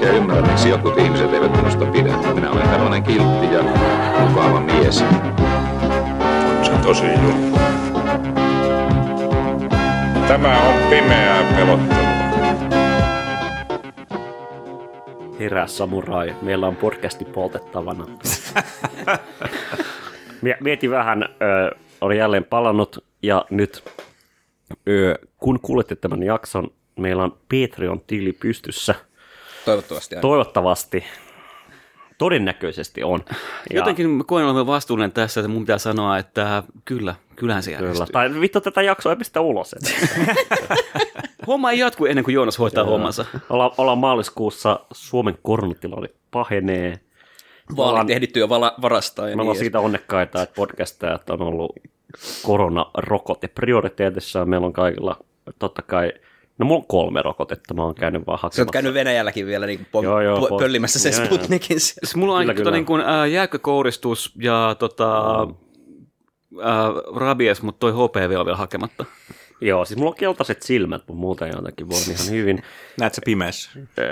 oikein ymmärrä, miksi jotkut ihmiset eivät minusta pidä. Minä olen tällainen kiltti ja mukava mies. On se tosi juttu. Tämä on pimeää pelottelua. Herää samurai, meillä on podcasti poltettavana. Mie- Mietin vähän, ö, oli jälleen palannut ja nyt ö, kun kuulette tämän jakson, meillä on Patreon-tili pystyssä. Toivottavasti aina. Toivottavasti. Todennäköisesti on. Ja Jotenkin mä koen olevan vastuullinen tässä, että mun pitää sanoa, että kyllä, kyllähän se Kyllä. järjestyy. Tai vittu tätä jaksoa ei pistä ulos. Homma ei jatku ennen kuin Joonas hoitaa hommansa. Olla, ollaan maaliskuussa, Suomen koronatilanne pahenee. Vaalit ehditty jo vala- varastaa. Ja Me ollaan niin siitä onnekkaita, että podcastajat on ollut koronarokote prioriteetissa. Meillä on kaikilla, totta kai, no mulla on kolme rokotetta, mä oon käynyt vaan Sä hakemassa. oot käynyt Venäjälläkin vielä niin pom- Joo, joo, po- po- pöllimässä se joo, joo. Sputnikin. Siis mulla on ainakin Kyllä, tota kyllä. niin kuin, jääkkökouristus ja tota, ää, rabies, mutta toi HPV on vielä hakematta. Joo, siis mulla on keltaiset silmät, mutta muuten jotenkin voi ihan hyvin. Näet sä pimeässä? Öö,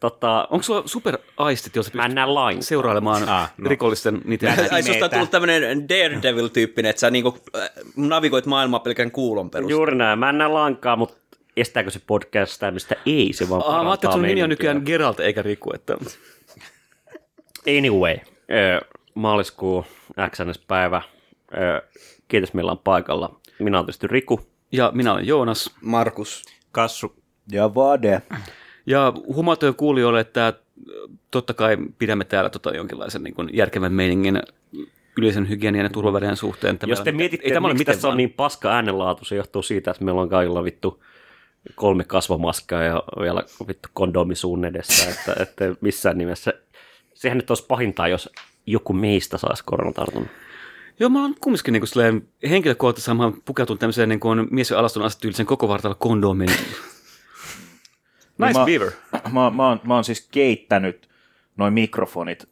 tota, Onko sulla superaistit, jos sä mä en pystyt näe lain. seurailemaan Ah, no. rikollisten niitä Ai susta on tullut tämmönen Daredevil-tyyppinen, että sä niinku, äh, navigoit maailmaa pelkän kuulon perusteella. Juuri näin, mä en näe lainkaan, mutta estääkö se podcastamista? Ei, se vaan Ah, mä ajattelin, että sun nimi on nykyään Geralt eikä Riku. Että... Anyway, maaliskuu XNS-päivä. Ö, kiitos, meillä on paikalla. Minä olen tietysti Riku. Ja minä olen Joonas. Markus. Kassu. Ja Vade. Ja huomautujen kuulijoille, että totta kai pidämme täällä tota jonkinlaisen niin järkevän meiningin yleisen hygienian ja turvavälien suhteen. Tämä Jos te on- mietitte, ei tämä ole miten tässä on niin paska äänenlaatu, se johtuu siitä, että meillä on kaikilla vittu kolme kasvomaskaa ja vielä vittu kondomi suun edessä, että, että missään nimessä. Sehän nyt olisi pahinta, jos joku meistä saisi koronatartunnan. Joo, mä oon kumminkin niin kuin, henkilökohtaisesti mä oon pukeutunut tämmöiseen niin kuin mies ja alaston asetyylisen koko vartalo kondomiin. nice Niin mä- beaver. Mä, mä, oon, mä oon siis keittänyt noin mikrofonit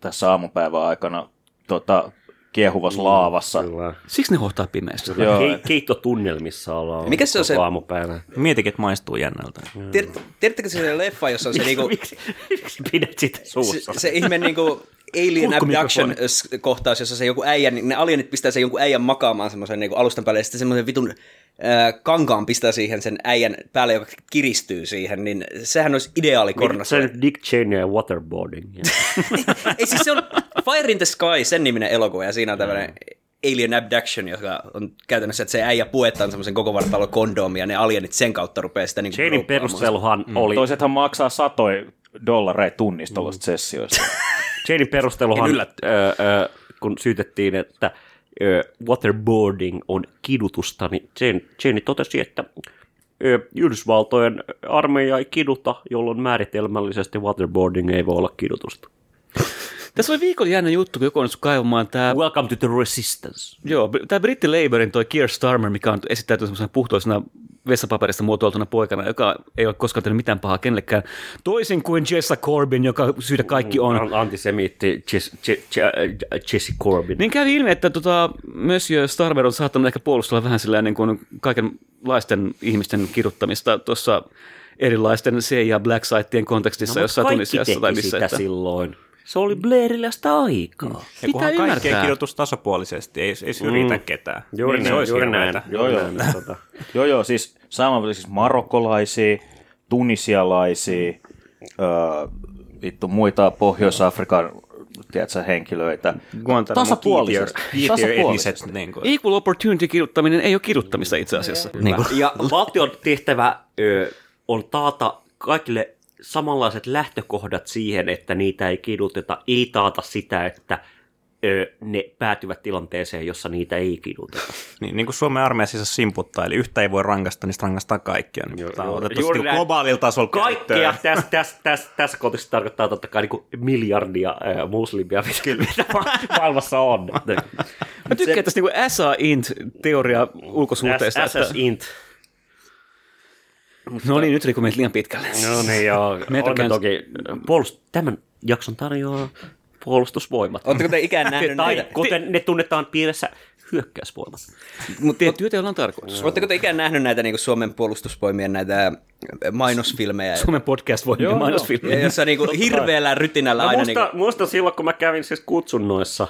tässä aamupäivän aikana tota, kiehuvassa laavassa. Kyllä. Siksi ne hohtaa pimeässä. Joo. Ke- keittotunnelmissa ollaan Mikä se on se- aamupäivä. Mietikin, että maistuu jännältä. Tiedät- Tiedättekö se leffa, jossa on se niinku, Miksi, miksi pidät sitä se, suussa? se ihme niinku Alien. Abduction s- kohtaus, jossa se joku äijä, niin ne alienit pistää sen jonkun äijän makaamaan semmoisen niinku alustan päälle, ja sitten semmoisen vitun äh, kankaan pistää siihen sen äijän päälle, joka kiristyy siihen, niin sehän olisi ideaali Se kornassa. on Dick Cheney ja waterboarding. Ei siis se on Fire in the Sky, sen niminen elokuva, ja siinä on tämmöinen Alien Abduction, joka on käytännössä, että se äijä puetaan semmoisen koko vartalon kondomi, ja ne alienit sen kautta rupeaa sitä niin Cheneyn perusteluhan oli, Toisethan maksaa satoja dollareita tunnista tuollaista sessioista. Cheneyn perusteluhan, ö, ö, kun syytettiin, että ö, waterboarding on kidutusta, niin Cheney, Cheney totesi, että ö, Yhdysvaltojen armeija ei kiduta, jolloin määritelmällisesti waterboarding ei voi olla kidutusta. Tässä oli viikolla jännä juttu, kun joku onnistui kaivamaan tämä Welcome to the resistance. Joo, tämä Britti Labourin toi Keir Starmer, mikä on esittäytynyt semmoisena puhtoisena vessapaperista muotoiltuna poikana, joka ei ole koskaan tehnyt mitään pahaa kenellekään. Toisin kuin Jessa Corbyn, joka syytä kaikki on. An- Antisemiitti Jesse, Corbyn. Niin kävi ilmi, että tota, Monsieur Starmer on saattanut ehkä puolustella vähän sillä niin kuin kaikenlaisten ihmisten kirjoittamista tuossa erilaisten CIA Black Sitien kontekstissa, No, Tunisiassa teki tai missä. sitä Että... silloin. Se oli Blairilästä aikaa. Ja Pitää kunhan kaikkea ymmärtää. kirjoitus tasapuolisesti, ei, ei syrjitä mm. ketään. Juuri Niin näin, juuri näin. Joo, joo. näin, tota. joo, joo, siis sama siis marokkolaisia, tunisialaisia, öö, vittu muita Pohjois-Afrikan tiedätkö, henkilöitä. Guantanamo Tasapuolisesti. Tasapuolisesti. niin kuin. Equal opportunity kirjoittaminen ei ole kirjoittamista itse asiassa. Niin kuin, Ja valtion tehtävä ö, on taata kaikille samanlaiset lähtökohdat siihen, että niitä ei kiduteta, ei taata sitä, että ö, ne päätyvät tilanteeseen, jossa niitä ei kiduteta. Niin, niin kuin Suomen armeija siis simputtaa, eli yhtä ei voi rankasta, niin rangaistaan kaikkia. Niin Joo, Tämä on otettu Juuri näin. globaalilla tasolla Kaikkea tässä, tässä, tässä, tässä kontekstissa tarkoittaa totta kai niin miljardia äh, muslimia, mitä, mitä ma- maailmassa on. Mä tykkään tästä niin SA int-teoria ulkosuhteista. Int. No niin, nyt rikko meitä liian pitkälle. No niin, joo. Meitä Olemme toki puolust- tämän jakson tarjoaa puolustusvoimat. Oletteko te ikään nähnyt tai näitä? kuten ne tunnetaan piirissä, hyökkäysvoimat. Mut, Tie- Työteillä on tarkoitus. Oletteko te ikään nähnyt näitä niin Suomen puolustusvoimien näitä mainosfilmejä? Suomen podcast voi Joo, mainosfilmi. Ja jossa niinku hirveällä rytinällä No, aina... musta, Niinku, musta silloin, kun mä kävin siis kutsunnoissa,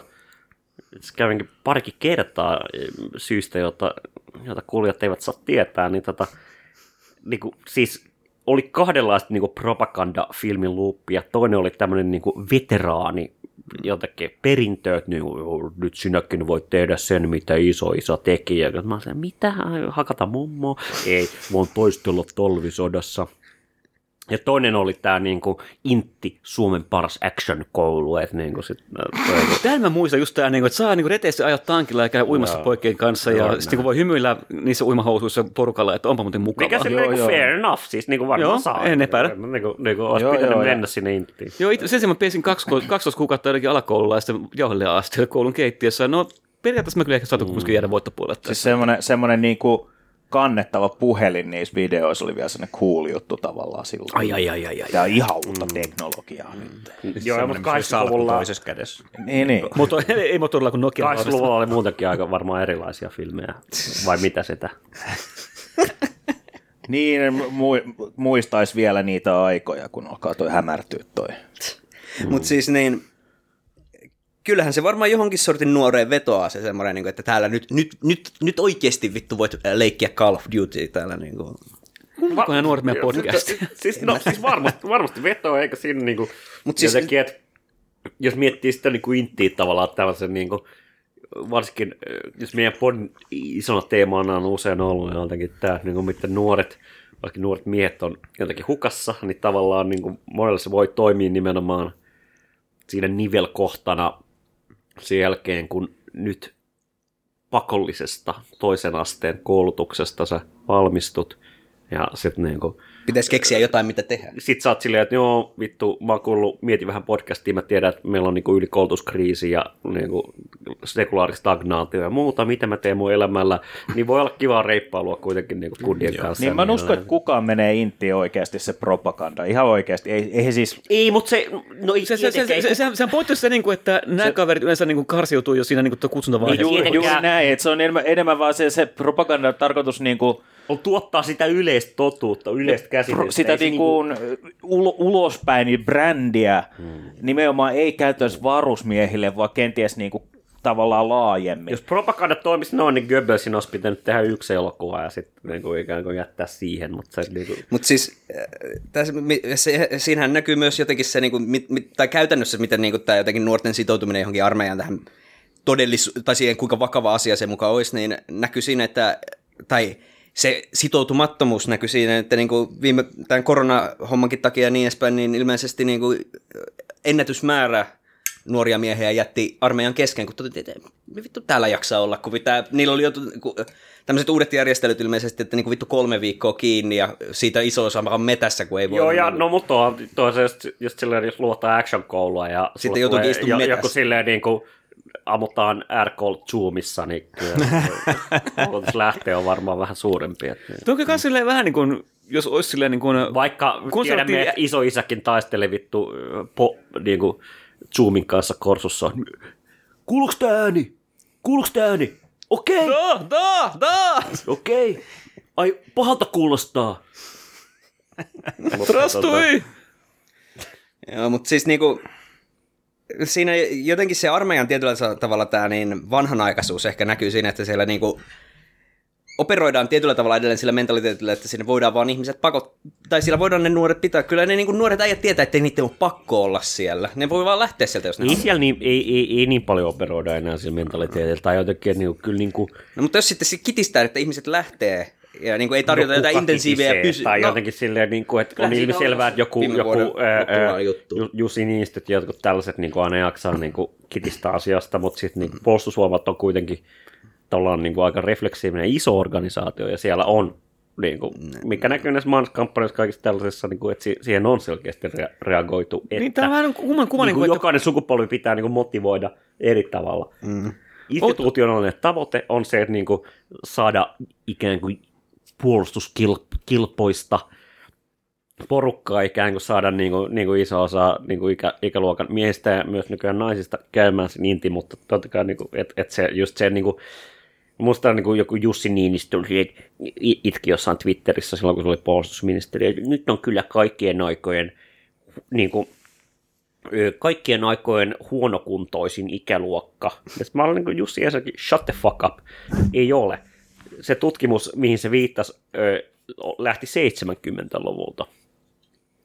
siis kävinkin parikin kertaa syystä, jota, jota kuulijat eivät saa tietää, niin tota, niinku, siis oli kahdenlaista niinku propagandafilmin luuppia. Toinen oli tämmöinen niinku veteraani jotenkin perintö, että "Joo, nyt sinäkin voit tehdä sen, mitä iso isä teki. Ja mä sanoin, mitä, hakata mummoa? Ei, voin toistella tolvisodassa. Ja toinen oli tämä niinku Intti, Suomen paras action-koulu. Että niinku sit, äh, Tämän mä muistan just tää, niinku, että saa niinku reteesti ajaa tankilla ja käydä uimassa Joo. poikien kanssa ja Joo, sitten niinku voi hymyillä niissä uimahousuissa porukalla, että onpa muuten mukavaa. mikä se Joo, niinku joo. fair enough, siis niinku varmaan Joo, saa. en epäile. Niinku, niinku olisi Joo, pitänyt joo, mennä ja- sinne Inttiin. Joo, itse sen sijaan mä pesin kaksi, 12 kuukautta jotenkin alakoululla ja sitten jauhelle asti koulun keittiössä. No periaatteessa mä kyllä ehkä saatu mm. jäädä voittopuolelle Siis semmoinen, semmoinen niinku kannettava puhelin niissä videoissa oli vielä sellainen cool juttu tavallaan silloin. Ai, ai, ai, ai, ai. Tämä on ihan uutta teknologiaa nyt. Joo, mutta 80-luvulla, toisessa kädessä. Niin, niin. Moto, ei motorilla kuin Nokia. 80-luvulla oli muutenkin aika varmaan erilaisia filmejä. Vai mitä sitä? Niin, mu- muistaisi vielä niitä aikoja, kun alkaa toi hämärtyä toi. Mutta siis niin, kyllähän se varmaan johonkin sortin nuoreen vetoaa se semmoinen, niin että täällä nyt, nyt, nyt, nyt oikeasti vittu voit leikkiä Call of Duty täällä. Niin kuin. Kuinka nämä nuoret meidän podcastia? Siis, no, siis varmasti, varmasti vetoa, eikä siinä niinku, Mut siis- jotenkin, että jos miettii sitä niinku inttiä tavallaan tällaisen niinku, varsinkin äh, jos meidän podin isona teemana on usein ollut jotenkin tämä, niinku, miten nuoret, vaikka nuoret miehet on jotenkin hukassa, niin tavallaan niinku, monelle se voi toimia nimenomaan siinä nivelkohtana sen jälkeen, kun nyt pakollisesta toisen asteen koulutuksesta sä valmistut ja sitten niinku, Pitäisi keksiä jotain, mitä tehdä. sit sä oot silleen, että joo, vittu, mä oon kuullut, mietin vähän podcastia, mä tiedän, että meillä on niinku ylikoulutuskriisi ja niinku sekulaaristagnaatio ja muuta, mitä mä teen mun elämällä, niin voi olla kivaa reippailua kuitenkin niinku kundien kanssa. Niin mä en usko, että kukaan menee intiin oikeasti se propaganda. Ihan oikeasti. Ei, ei siis... Ei, mutta se, no ei Se, se, se, se, se, se, se on pointti se, niin kuin, että nämä se, kaverit yleensä niin kuin karsiutuu jo siinä niin kuin kutsuntavaiheessa. Niin, Juuri, juuri näin, että se on enemmän, enemmän vaan se, se propagandan tarkoitus niin kuin, on tuottaa sitä yleistä totuutta, yleistä käsitystä. sitä niin kuin, ulo, ulospäin niin brändiä hmm. nimenomaan ei käytäisi varusmiehille, vaan kenties niin kuin, tavallaan laajemmin. Jos propaganda toimisi noin, niin Goebbelsin olisi pitänyt tehdä yksi elokuva ja sitten niin kuin ikään kuin jättää siihen, mutta se niin kuin, Mutta siis äh, tässä, se, siinähän näkyy myös jotenkin se, niin kuin, mit, mit, tai käytännössä miten niin kuin, tämä jotenkin nuorten sitoutuminen johonkin armeijaan tähän todellisu- tai siihen kuinka vakava asia se mukaan olisi, niin näkyy siinä, että, tai se sitoutumattomuus näkyy siinä, että niin kuin viime, tämän koronahommankin takia ja niin edespäin, niin ilmeisesti niin kuin ennätysmäärä nuoria miehiä jätti armeijan kesken, kun totesi, että me vittu täällä jaksaa olla, kun pitää, niillä oli jo tämmöiset uudet järjestelyt ilmeisesti, että niin kuin vittu kolme viikkoa kiinni ja siitä iso osa vaan metässä, kun ei voi... Joo, ja niin kuin- no mutta on toisesta just silleen, jos luotaan action-koulua ja Sitten joutuu istumaan metässä. joku silleen niin kuin ammutaan aircall Zoomissa, niin kyllä lähtee on varmaan vähän suurempi. Että, Tuo on silleen vähän niin kuin, jos olisi silleen niin kuin... vaikka Konservatiivi- tiedämme, että isoisäkin taistelee vittu po, niin kuin Zoomin kanssa korsussa. Kuuluuko tää ääni? Kuuluuko tää ääni? Okei, Da, da, da! okei. Ai, pahalta kuulostaa. Mutta Trastui! Joo, mutta siis niinku, siinä jotenkin se armeijan tietyllä tavalla tämä niin vanhanaikaisuus ehkä näkyy siinä, että siellä niinku operoidaan tietyllä tavalla edelleen sillä mentaliteetillä, että sinne voidaan vaan ihmiset pakot, tai siellä voidaan ne nuoret pitää. Kyllä ne niinku nuoret äijät tietää, että ei niiden ole pakko olla siellä. Ne voi vaan lähteä sieltä, jos ne haluaa. siellä niin, ei, ei, ei niin paljon operoida enää sillä mentaliteetillä. Tai jotenkin, että niin, kyllä niin kuin, No, mutta jos sitten se kitistää, että ihmiset lähtee ja niin kuin ei tarjota No, jotain kuka intensiivejä kitisee, pysy... Tai no, jotenkin silleen, niin kuin, että on ilmiselvää, että joku, joku ää, Jussi Niinistöt ja jotkut tällaiset niin kuin aina jaksaa niin kuin, kitistää asiasta, mutta sitten niin puolustusvoimat on kuitenkin tavallaan niin kuin, aika refleksiivinen iso organisaatio, ja siellä on, niin kuin, mikä näkyy näissä maanskampanjoissa kaikissa tällaisissa, niin kuin, että si- siihen on selkeästi rea- reagoitu. Että, Niin, tämä on vähän kumman kumman, niin niin kuin, kuin, jokainen sukupolvi pitää niin kuin, motivoida eri tavalla. Mm. Institutionaalinen tavoite on se, että niin kuin, saada ikään kuin puolustuskilpoista porukkaa ikään kuin saada niin kuin, niin kuin iso osa niin kuin ikä, ikäluokan miehistä ja myös nykyään naisista käymään sen inti, mutta totta kai niin kuin, et, se, just se niin kuin, Musta niin kuin joku Jussi Niinistö itki jossain Twitterissä silloin, kun se oli puolustusministeri, että nyt on kyllä kaikkien aikojen niin kuin, kaikkien aikojen huonokuntoisin ikäluokka. Ja mä olen niin kuin Jussi ensinnäkin, shut the fuck up. Ei ole. Se tutkimus, mihin se viittasi, lähti 70-luvulta.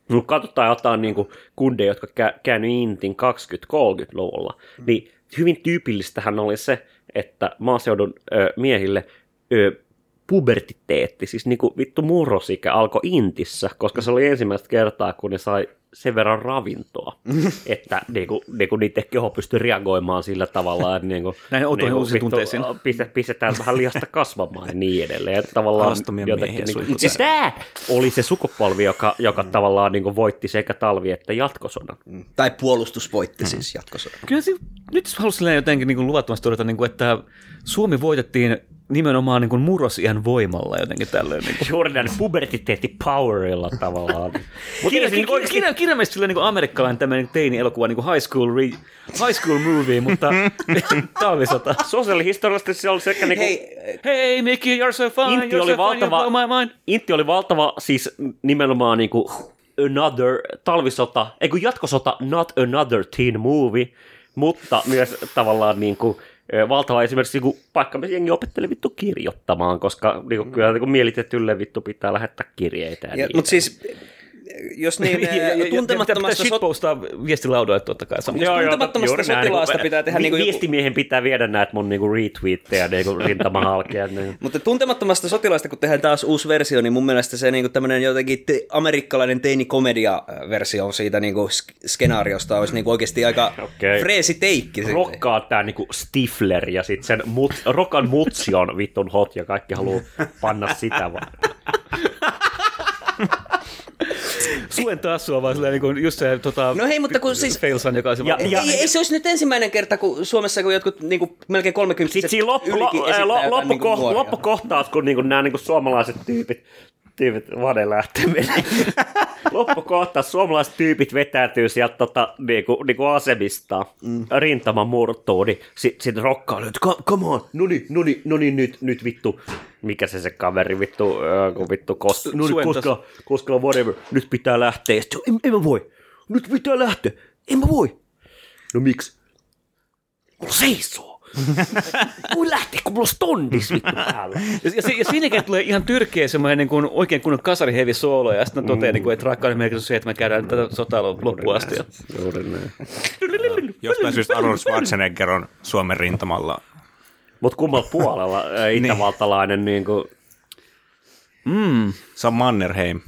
Kun katsotaan jotain niin kuin kundeja, jotka kä- käynyt Intin 20-30-luvulla, niin hyvin tyypillistähän oli se, että maaseudun miehille ö, pubertiteetti, siis niin kuin vittu murrosikä alkoi Intissä, koska se oli ensimmäistä kertaa, kun ne sai sen verran ravintoa, että niin kuin, niin kuin niiden keho pystyi reagoimaan sillä tavalla, että niin kuin, Näihin outoihin kuin uusiin tunteisiin. piste- pistetään vähän liasta kasvamaan ja niin edelleen. Että tavallaan jotenkin, niin suihkussa. mutta tämä oli se sukupolvi, joka, joka tavallaan niin kuin voitti sekä talvi- että jatkosodan. tai puolustus voitti siis jatkossa. Kyllä se, nyt jos haluaisin jotenkin niin kuin luvattomasti todeta, niin kuin, että Suomi voitettiin nimenomaan niin kuin murrosiän voimalla jotenkin tällöin. Niin kuin. Juuri näin pubertiteetti powerilla tavallaan. Mutta Kirja, niin kirja, oikeasti kirja, niin kuin amerikkalainen tämmöinen teini-elokuva, niin kuin high school, re, high school movie, mutta talvisota. sosiaalihistoriallisesti se oli sekä niinku, Hei, Hey Mickey, you're so fine, Intti you're oli so fine, valtava, blow my mind. Intti oli valtava siis nimenomaan niinku another talvisota, ei kun jatkosota not another teen movie, mutta myös tavallaan niinku ö, valtava esimerkiksi niinku, paikka, missä jengi opetteli vittu kirjoittamaan, koska niinku, kyllä niinku mielitetylle vittu pitää lähettää kirjeitä. Ja, ja, niin mutta siis, jos niin, Ja- ja- ja- ja- tuntemattomasta sot- shitpostaa viestilaudoille totta kai. Joo, joo, tuntemattomasta näin, sotilaasta niinku, pitää tehdä vi- niinku joku- Viestimiehen pitää viedä näitä mun niinku retweetteja niinku rintamahalkeja. Niin. Mutta tuntemattomasta sotilaasta, kun tehdään taas uusi versio, niin mun mielestä se niinku tämmöinen jotenkin te- amerikkalainen teinikomedia-versio siitä niinku sk- skenaariosta olisi niinku oikeasti aika okay. freesi teikki. Rokkaa tää niinku Stifler ja sit sen mut, Rokan mutsi on vittun hot ja kaikki haluu panna sitä vaan. Suen taas sua vaan silleen, niin kuin just se tota, No hei, mutta kun siis- Failsan, joka on se Ja- Ja, ei, ei, se olisi nyt ensimmäinen kerta, kun Suomessa kun jotkut niinku, melkein 30 Sitten siinä loppu, lo, lo, loppukoht, loppukohtaus, kun niinku, nämä niinku suomalaiset tyypit, tyypit vade lähteminen. loppukohtaus, suomalaiset tyypit vetäytyy sieltä tota, niinku, niinku asemista, mm. rintama murtuu, niin sitten sit rokkaa, että "Co- come on, no niin, no niin, no niin, nyt, nyt vittu, mikä se se kaveri vittu, äh, kun vittu koska, no niin, koska, koska whatever, nyt pitää lähteä. Sitten, en, en mä voi, nyt pitää lähteä, en mä voi. No miksi? Mulla seisoo. Voi lähteä, kun mulla on stondis vittu päällä. Ja, ja, ja siinäkin tulee ihan tyrkeä semmoinen niin kuin, oikein kunnon kasarihevi soolo, ja sitten toteaa, niin kuin, että rakkauden merkitys on se, että me käydään tätä sotaa loppuun asti. Ja, Juuri näin. Jostain syystä Arnold Schwarzenegger on Suomen rintamalla. Mut kummalla puolella ää, itävaltalainen niin kuin, Se on Mannerheim.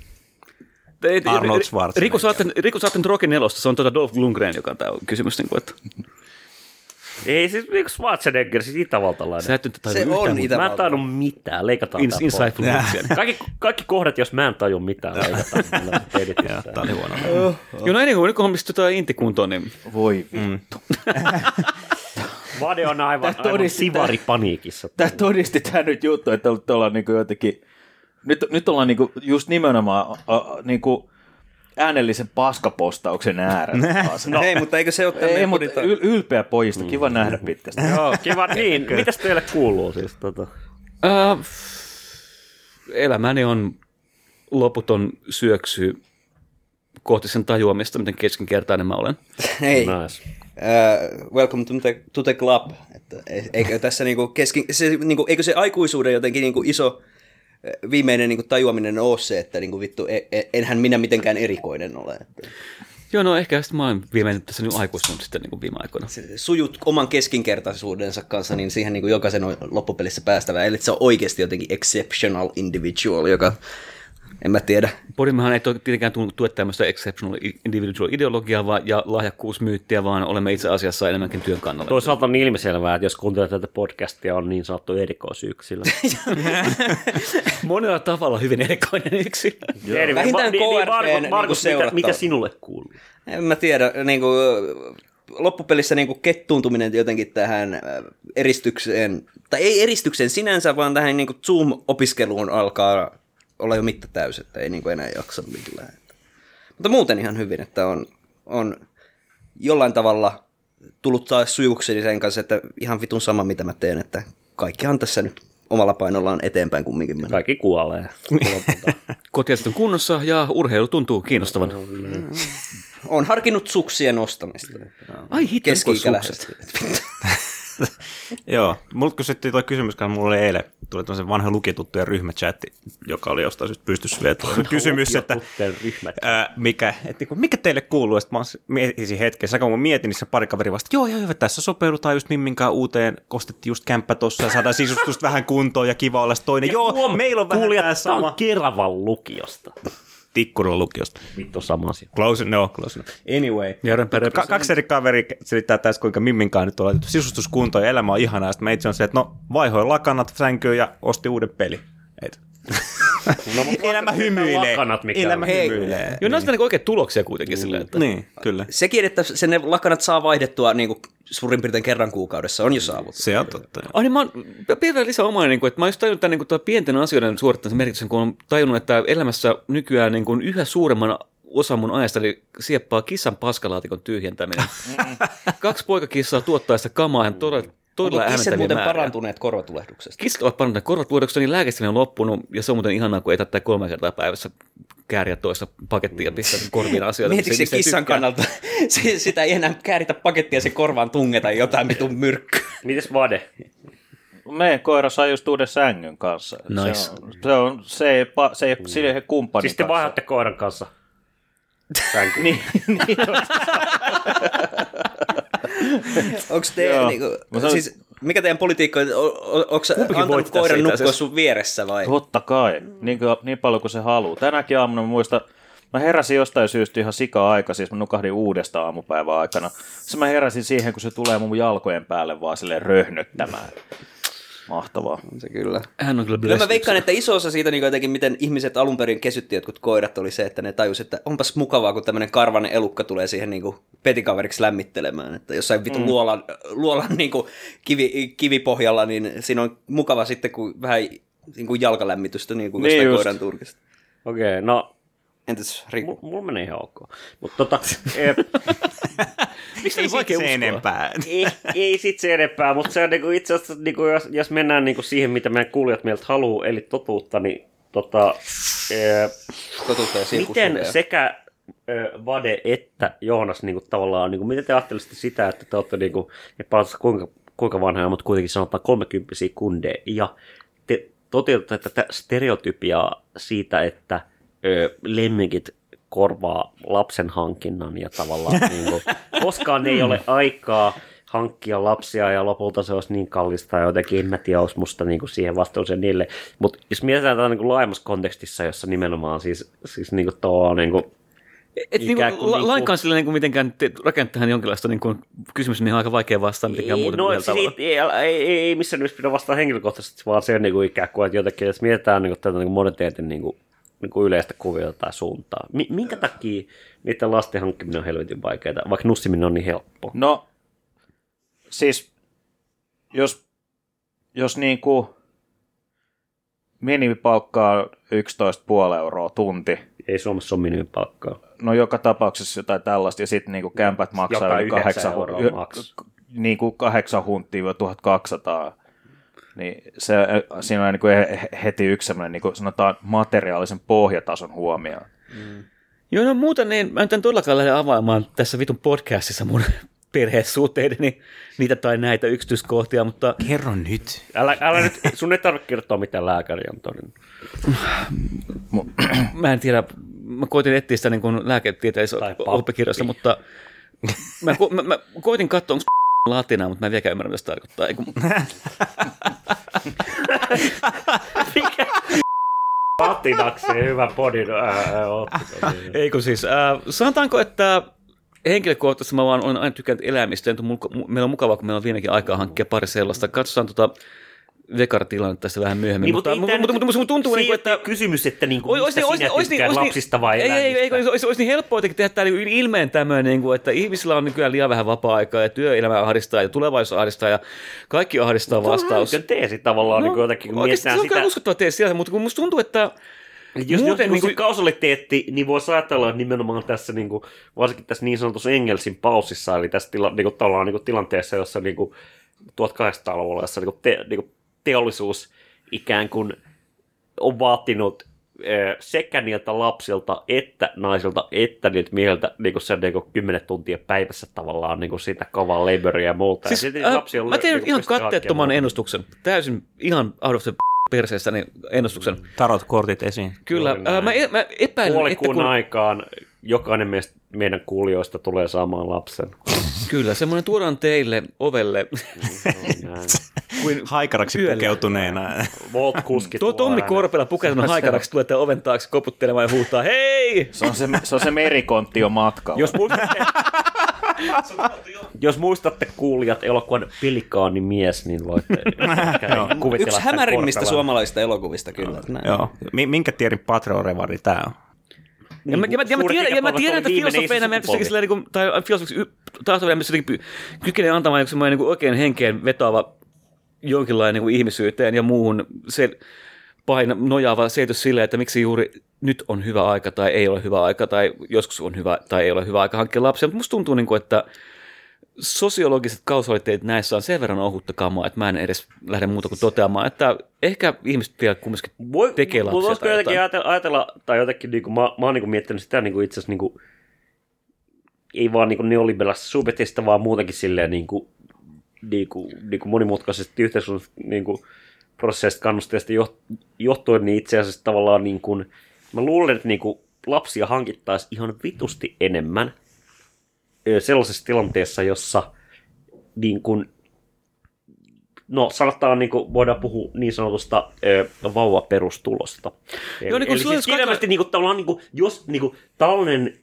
Ei- Arnold Schwarzenegger. Riku saatte, Riku saatte Rocky nelosta, se on tuota Dolph Lundgren, joka on tämä kysymys. Niin kuin, että ei siis niin Schwarzenegger, siis itävaltalainen. sä et nyt tajua Se yhtään on itä- Mä en tainnut mitään, leikataan In, insightful. Kaikki, kaikki kohdat, jos mä en taju mitään, leikataan. Tämä oli huono. Joo, no niin kuin, nyt kun hommista tota inti kuntoon, niin Voi vittu. Vade on aivan, aivan todisti- sivari paniikissa. Tämä todisti tämä nyt juttu, että nyt ollaan niinku jotenkin, nyt, nyt ollaan niinku just nimenomaan a, a, niinku äänellisen paskapostauksen äärellä. taas. No. Hei, mutta eikö se ole Ei, mutta yl, ylpeä pojista, kiva nähdä pitkästä. Joo, kiva. Niin, mitäs teille kuuluu siis? Tota? äh, elämäni on loputon syöksy kohti sen tajuamista, miten keskinkertainen mä olen. Hei, Nice. uh, welcome to the, to the club. Että, e- eikö tässä niinku keski, se, niinku, eikö se aikuisuuden jotenkin niinku iso viimeinen niinku tajuaminen ole se, että niinku vittu, e- e- enhän minä mitenkään erikoinen ole. Joo, no ehkä sitten mä oon viimein tässä nyt aikuistunut sitten niin kuin viime aikoina. sujut oman keskinkertaisuudensa kanssa, niin siihen niin kuin jokaisen on loppupelissä päästävä. Eli se on oikeasti jotenkin exceptional individual, joka, en mä tiedä. Podimmehan ei tietenkään tu- tue tämmöistä exceptional individual ideologiaa vaan, ja lahjakkuusmyyttiä, vaan olemme itse asiassa enemmänkin työn kannalla. Toisaalta on ilmiselvää, että jos kuuntelee tätä podcastia, on niin sanottu erikoisyksilö. Monella tavalla hyvin erikoinen yksilö. Anyway, Vähintään niin, niin, KRPn Markus, mitä, mitä sinulle kuuluu? En mä tiedä, niin kuin, loppupelissä niin kuin kettuuntuminen jotenkin tähän äh, eristykseen, tai ei eristykseen sinänsä, vaan tähän niin kuin Zoom-opiskeluun alkaa olla jo mitta täys, että ei niin kuin enää jaksa millään. Mutta muuten ihan hyvin, että on, on jollain tavalla tullut taas sujukseni sen kanssa, että ihan vitun sama mitä mä teen, että kaikkihan tässä nyt omalla painollaan eteenpäin kumminkin mennä. Kaikki kuolee. Kotiaset on kunnossa ja urheilu tuntuu kiinnostavan. On harkinnut suksien nostamista. Ai hitto, sukset. Joo, multa kysyttiin tuo kysymys, kun mulla oli eilen, tuli tämmöisen vanha lukituttujen ryhmächatti, joka oli jostain syystä pystyssä vielä. Tuli kysymys, että ää, mikä, että niinku, mikä teille kuuluu? Sitten mä mietin hetken, kun mä mietin, niin se pari kaveri vasta, joo, joo, hyvä, tässä sopeudutaan just Mimminkään uuteen, kostettiin just kämppä tossa ja saadaan sisustusta vähän kuntoon ja kiva olla toinen. Joo, meillä on vähän on sama. Keravan lukiosta. Tikkurilla lukiosta. Vittu sama asia. Close, no, close. Anyway. Ja römpä, römpä. Ka- kaksi eri kaveri selittää tässä, kuinka Mimminkaan nyt on laitettu sisustuskuntoon ja elämä on ihanaa. Sitten mä itse on se, että no vaihoi lakanat sänkyyn ja osti uuden peli. Et. No, elämä hymyilee. Lakanat, mikä elämä on. Hymyilee. Joo, nämä on sitä niin oikein tuloksia kuitenkin silleen, että... Niin, kyllä. Sekin, että sen ne lakanat saa vaihdettua niin kuin suurin piirtein kerran kuukaudessa, on jo saavutettu. Se on totta. Ai niin mä oon vielä lisää omaa, niin kuin, että mä oon just tajunnut tämän niin kuin, pienten asioiden suorittamisen merkityksen, kun on tajunnut, että elämässä nykyään niin kuin, yhä suuremman osa mun ajasta eli sieppaa kissan paskalaatikon tyhjentäminen. Kaksi poikakissaa tuottaa sitä kamaa ihan todella, todella Onko kissat muuten määriä. parantuneet korvatulehduksesta? Kissat ovat parantuneet korvatvuodoksesta, niin lääkessäni on loppunut, ja se on muuten ihanaa, kun ei tarvitse kolme kertaa päivässä kääriä toista pakettia ja pistää korviin asioita. Mietitkö se kissan tykkää. kannalta? Se- Sitä ei enää kääritä pakettia ja se korvaan tungeta jotain vitun myrkkyä. Mites Vade? Meidän koira sai just uuden sängyn kanssa. Nice. Se, on, se, on, se ei, pa- se ei ole sille kumppanin Siis te vaihdatte koiran kanssa. Sänky. niin, niin, Onko te, niinku, Mä sanon- siis, mikä teidän politiikka on? Onko antanut koiran nukkua asiassa. sun vieressä vai? totta kai. Niin, kuin, niin paljon kuin se haluaa. Tänäkin aamuna mä muistan, mä heräsin jostain syystä ihan sika aika, siis mä nukahdin uudesta aamupäivän aikana. Sitten mä heräsin siihen, kun se tulee mun jalkojen päälle vaan silleen röhnöttämään. Mahtavaa. Se kyllä. Hän on kyllä No blessed. mä veikkaan, että iso osa siitä niin jotenkin, miten ihmiset alun perin kesytti jotkut koirat, oli se, että ne tajus, että onpas mukavaa, kun tämmöinen karvanen elukka tulee siihen niin petikaveriksi lämmittelemään. Että jossain vitun mm. luolan, luolan niin kivi, kivipohjalla, niin siinä on mukava sitten, kun vähän niin kuin jalkalämmitystä niin kuin Niin koiran turkista. Okei, okay, no Entäs Riku? mulla mul menee ihan ok. Mutta tota, eh, Miksi Ei sit se uskoa? enempää. ei, ei sit se enempää, mutta se on niinku itse asiassa, niinku, jos, jos mennään niinku siihen, mitä meidän kuulijat meiltä haluaa, eli totuutta, niin tota, eh, Totuutta ja miten sekä ö, Vade että Joonas niinku, tavallaan, niinku, miten te ajattelisitte sitä, että te olette niinku, ja palataan kuinka, kuinka vanhoja, mutta kuitenkin sanotaan 30 kundeja, ja te toteutatte tätä stereotypiaa siitä, että ö, lemmikit korvaa lapsen hankinnan ja tavallaan niinku, koskaan ei ole aikaa hankkia lapsia ja lopulta se olisi niin kallista ja jotenkin, en mä tiedä, olisi musta niinku siihen vastauksen niille. Mutta jos mietitään tätä niinku laajemmassa kontekstissa, jossa nimenomaan siis, siis niinku tuo niinku, Et niinku, kuin la, niinku- lainkaan sillä niinku mitenkään te, rakentaa tähän jonkinlaista niinku, kysymys, mihin on aika vaikea vastata mitenkään muuta no, kuin siis ei, ei, ei, missään nimessä pidä vastaan henkilökohtaisesti, vaan se niinku ikään kuin, että jotenkin, jos mietitään niinku tätä niinku moderniteetin niinku, niinku yleistä kuviota tai suuntaa. Mi- minkä takia niiden lasten hankkiminen on helvetin vaikeaa, vaikka nussiminen on niin helppo? No, siis jos, jos niin kuin minimipalkka on 11,5 euroa tunti, Ei Suomessa ole minimipalkkaa. no joka tapauksessa jotain tällaista, ja sitten niin kämpät maksaa Jotain yli kahdeksan, yhdeksän euroa hu- maks. niin kuin kahdeksan hunttia 1200, niin se, siinä on niin kuin heti yksi sellainen, niin kuin sanotaan, materiaalisen pohjatason huomioon. Joo, no muuten niin, mä en todellakaan lähde avaamaan tässä vitun podcastissa mun perhesuhteideni niitä tai näitä yksityiskohtia, mutta Kerro nyt. Älä, älä nyt, sun ei tarvitse kertoa, mitä lääkäri on todennut. mä en tiedä, mä koitin etsiä sitä niin lääketieteellisessä oppikirjassa, mutta mä, ko- mä, mä, koitin katsoa, onko latinaa, mutta mä en vieläkään ymmärrä, mitä se tarkoittaa. Ei, kun, Patinakseen hyvä podin ää, otsikko. ei kun siis, äh, sanotaanko, että henkilökohtaisesti mä vaan olen aina tykännyt eläimistä, ja meillä on mukavaa, kun meillä on vieläkin aikaa hankkia pari sellaista. Katsotaan tota Vekar-tilannetta tässä vähän myöhemmin. Niin, mutta, mutta, mutta, mutta, mutta, tuntuu, niin kuin, että... Kysymys, että niin kuin, mistä ois- sinä tykkäät ois- lapsista vai ei, ei, ei, ei, olisi, olisi niin helppoa jotenkin tehdä tämä niin ilmeen tämmöinen, niin kuin, että ihmisillä on nykyään liian vähän vapaa-aikaa ja työelämä ahdistaa ja tulevaisuus ahdistaa ja kaikki ahdistaa vastaus. Sen teesi tavallaan niin kuin jotenkin, kun oikeasti se on kyllä sitä. uskottava teesi sieltä, mutta kun musta tuntuu, että Jos, Muuten niin kuin- se kausaliteetti, niin voisi ajatella, että nimenomaan tässä, niin kuin, varsinkin tässä niin sanotussa Engelsin pausissa, eli tässä tila, niin kuin, tavallaan, niin kuin, tilanteessa, jossa niin kuin, 1800-luvulla, jossa niin kuin, te, niin kuin, teollisuus ikään kuin on vaatinut sekä niiltä lapsilta, että naisilta, että niiltä miehiltä niin kuin sen niin kuin 10 tuntia päivässä tavallaan niin kuin sitä kovaa laboria ja muuta. Siis, ja äh, lapsi on mä teen niin ihan katteettoman ennustuksen. Täysin ihan out of the niin ennustuksen. Tarot-kortit esiin. Kyllä. Äh, mä, e- mä epäilen, että Puolikuun kun, aikaan jokainen meistä, meidän kuulijoista tulee saamaan lapsen. kyllä, semmoinen tuodaan teille ovelle. Näin. kuin Haikaraksi Yöllä. pukeutuneena. Volt-kuskit Tuo Tommi Korpela pukeutunut haikaraksi tulee oven taakse koputtelemaan ja huutaa, hei! Se on se, se, on se merikontti jo matkalla. Jos muistatte, jos muistatte kuulijat elokuvan Pelikaani mies, niin voitte kuvitella Yksi hämärimmistä suomalaisista elokuvista kyllä. Joo. Mi- minkä tierin Patreon-revari tää on? Ja mä, ja mä, ja mä, tiedän, ja mä tiedän, että filosofeina iso meidän sukupolvi. sillä, niin kuin, tai tahtavina missä jotenkin kykenee antamaan joku semmoinen niin kuin oikein henkeen vetoava jonkinlainen niin kuin ihmisyyteen ja muuhun se paina, nojaava selitys sille, että miksi juuri nyt on hyvä aika tai ei ole hyvä aika tai joskus on hyvä tai ei ole hyvä aika hankkia lapsia. Mutta musta tuntuu, niin kuin, että sosiologiset kausaliteetit näissä on sen verran ohutta kamaa, että mä en edes lähde muuta kuin toteamaan, että ehkä ihmiset vielä kumminkin Voi, tekee lapsia. voisiko tai jotenkin ajatella, ajatella, tai jotenkin, niin kuin, mä, mä oon niin kuin miettinyt sitä niin kuin itse asiassa niin kuin, ei vaan niin kuin neoliberaalista subjektista, vaan muutenkin silleen niin kuin, niin kuin, niin kuin monimutkaisesti yhteiskunnallisesta niin kuin, prosesseista kannusteista joht- johtuen, niin itse asiassa tavallaan niin kuin, mä luulen, että niin kuin, lapsia hankittaisiin ihan vitusti enemmän sellaisessa tilanteessa, jossa niin kuin, no sanotaan, niin kuin, voidaan puhua niin sanotusta ö, vauvaperustulosta. Eli, Joo, niin kuin eli siis ilmeisesti niin kuin, tavallaan, niin kuin, jos niin kuin, tällainen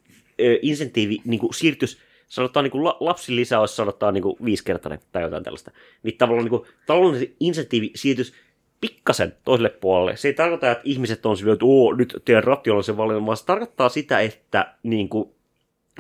ö, insentiivi niin kuin, siirtyisi sanotaan niin kuin la, lapsilisä olisi sanotaan niin kuin viisikertainen tai jotain tällaista, niin tavallaan niin kuin, taloudellinen insentiivi siirtyisi pikkasen toiselle puolelle. Se ei tarkoita, että ihmiset on sillä, että Oo, nyt teen rationaalisen valinnan, vaan se tarkoittaa sitä, että niin kuin,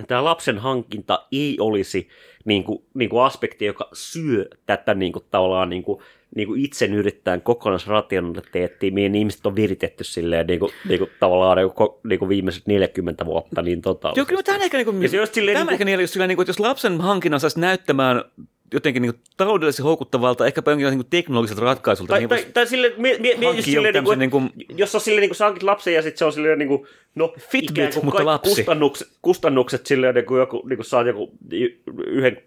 tämä lapsen hankinta ei olisi niin kuin, niin kuin aspekti, joka syö tätä niin kuin, tavallaan niin kuin, niin kuin itse yrittäen kokonaisrationaliteettia, mihin ihmiset on viritetty silleen niin kuin, niin kuin, tavallaan niin kuin, niin kuin viimeiset 40 vuotta niin totaalisesti. Joo, kyllä tämä ehkä, niin kuin, Ja se olisi silleen tämä niin ehkä niin, just silleen, niin kuin, että jos lapsen hankinnan saisi näyttämään jotenkin niin kuin, taloudellisesti houkuttavalta, ehkäpä jonkinlaisen niin teknologiselta ratkaisulta. Tai, niin tai, tai sille, mie, mie, just silleen, niin kuin, niin kuin, jos on silleen, niin kuin sä hankit lapsen ja sitten se on silleen, niin kuin, no, Fitbit, kuin mutta lapsi. Kustannukset, kustannukset silleen, niin kuin, joku, niin kuin saat joku yhden,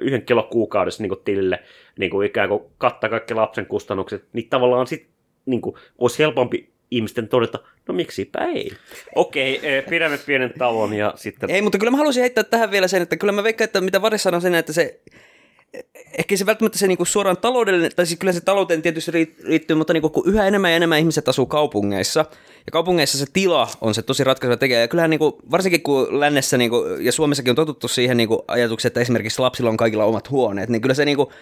yhden kilo kuukaudessa niin kuin tilille, niin kuin ikään kuin kattaa kaikki lapsen kustannukset, niin tavallaan sit, niin kuin, olisi helpompi ihmisten todeta, no miksipä ei. Okei, eh, pidämme pienen tauon ja sitten... Ei, mutta kyllä mä haluaisin heittää tähän vielä sen, että kyllä mä veikkaan, että mitä Varis sanoi sen, että se ehkä se välttämättä se niinku suoraan taloudellinen, tai siis kyllä se talouteen tietysti riit- riittyy, mutta niinku, kun yhä enemmän ja enemmän ihmiset asuu kaupungeissa, ja kaupungeissa se tila on se tosi ratkaiseva tekijä, ja kyllähän niinku, varsinkin kun lännessä niinku, ja Suomessakin on totuttu siihen niinku, ajatukseen, että esimerkiksi lapsilla on kaikilla omat huoneet, niin kyllä se niinku,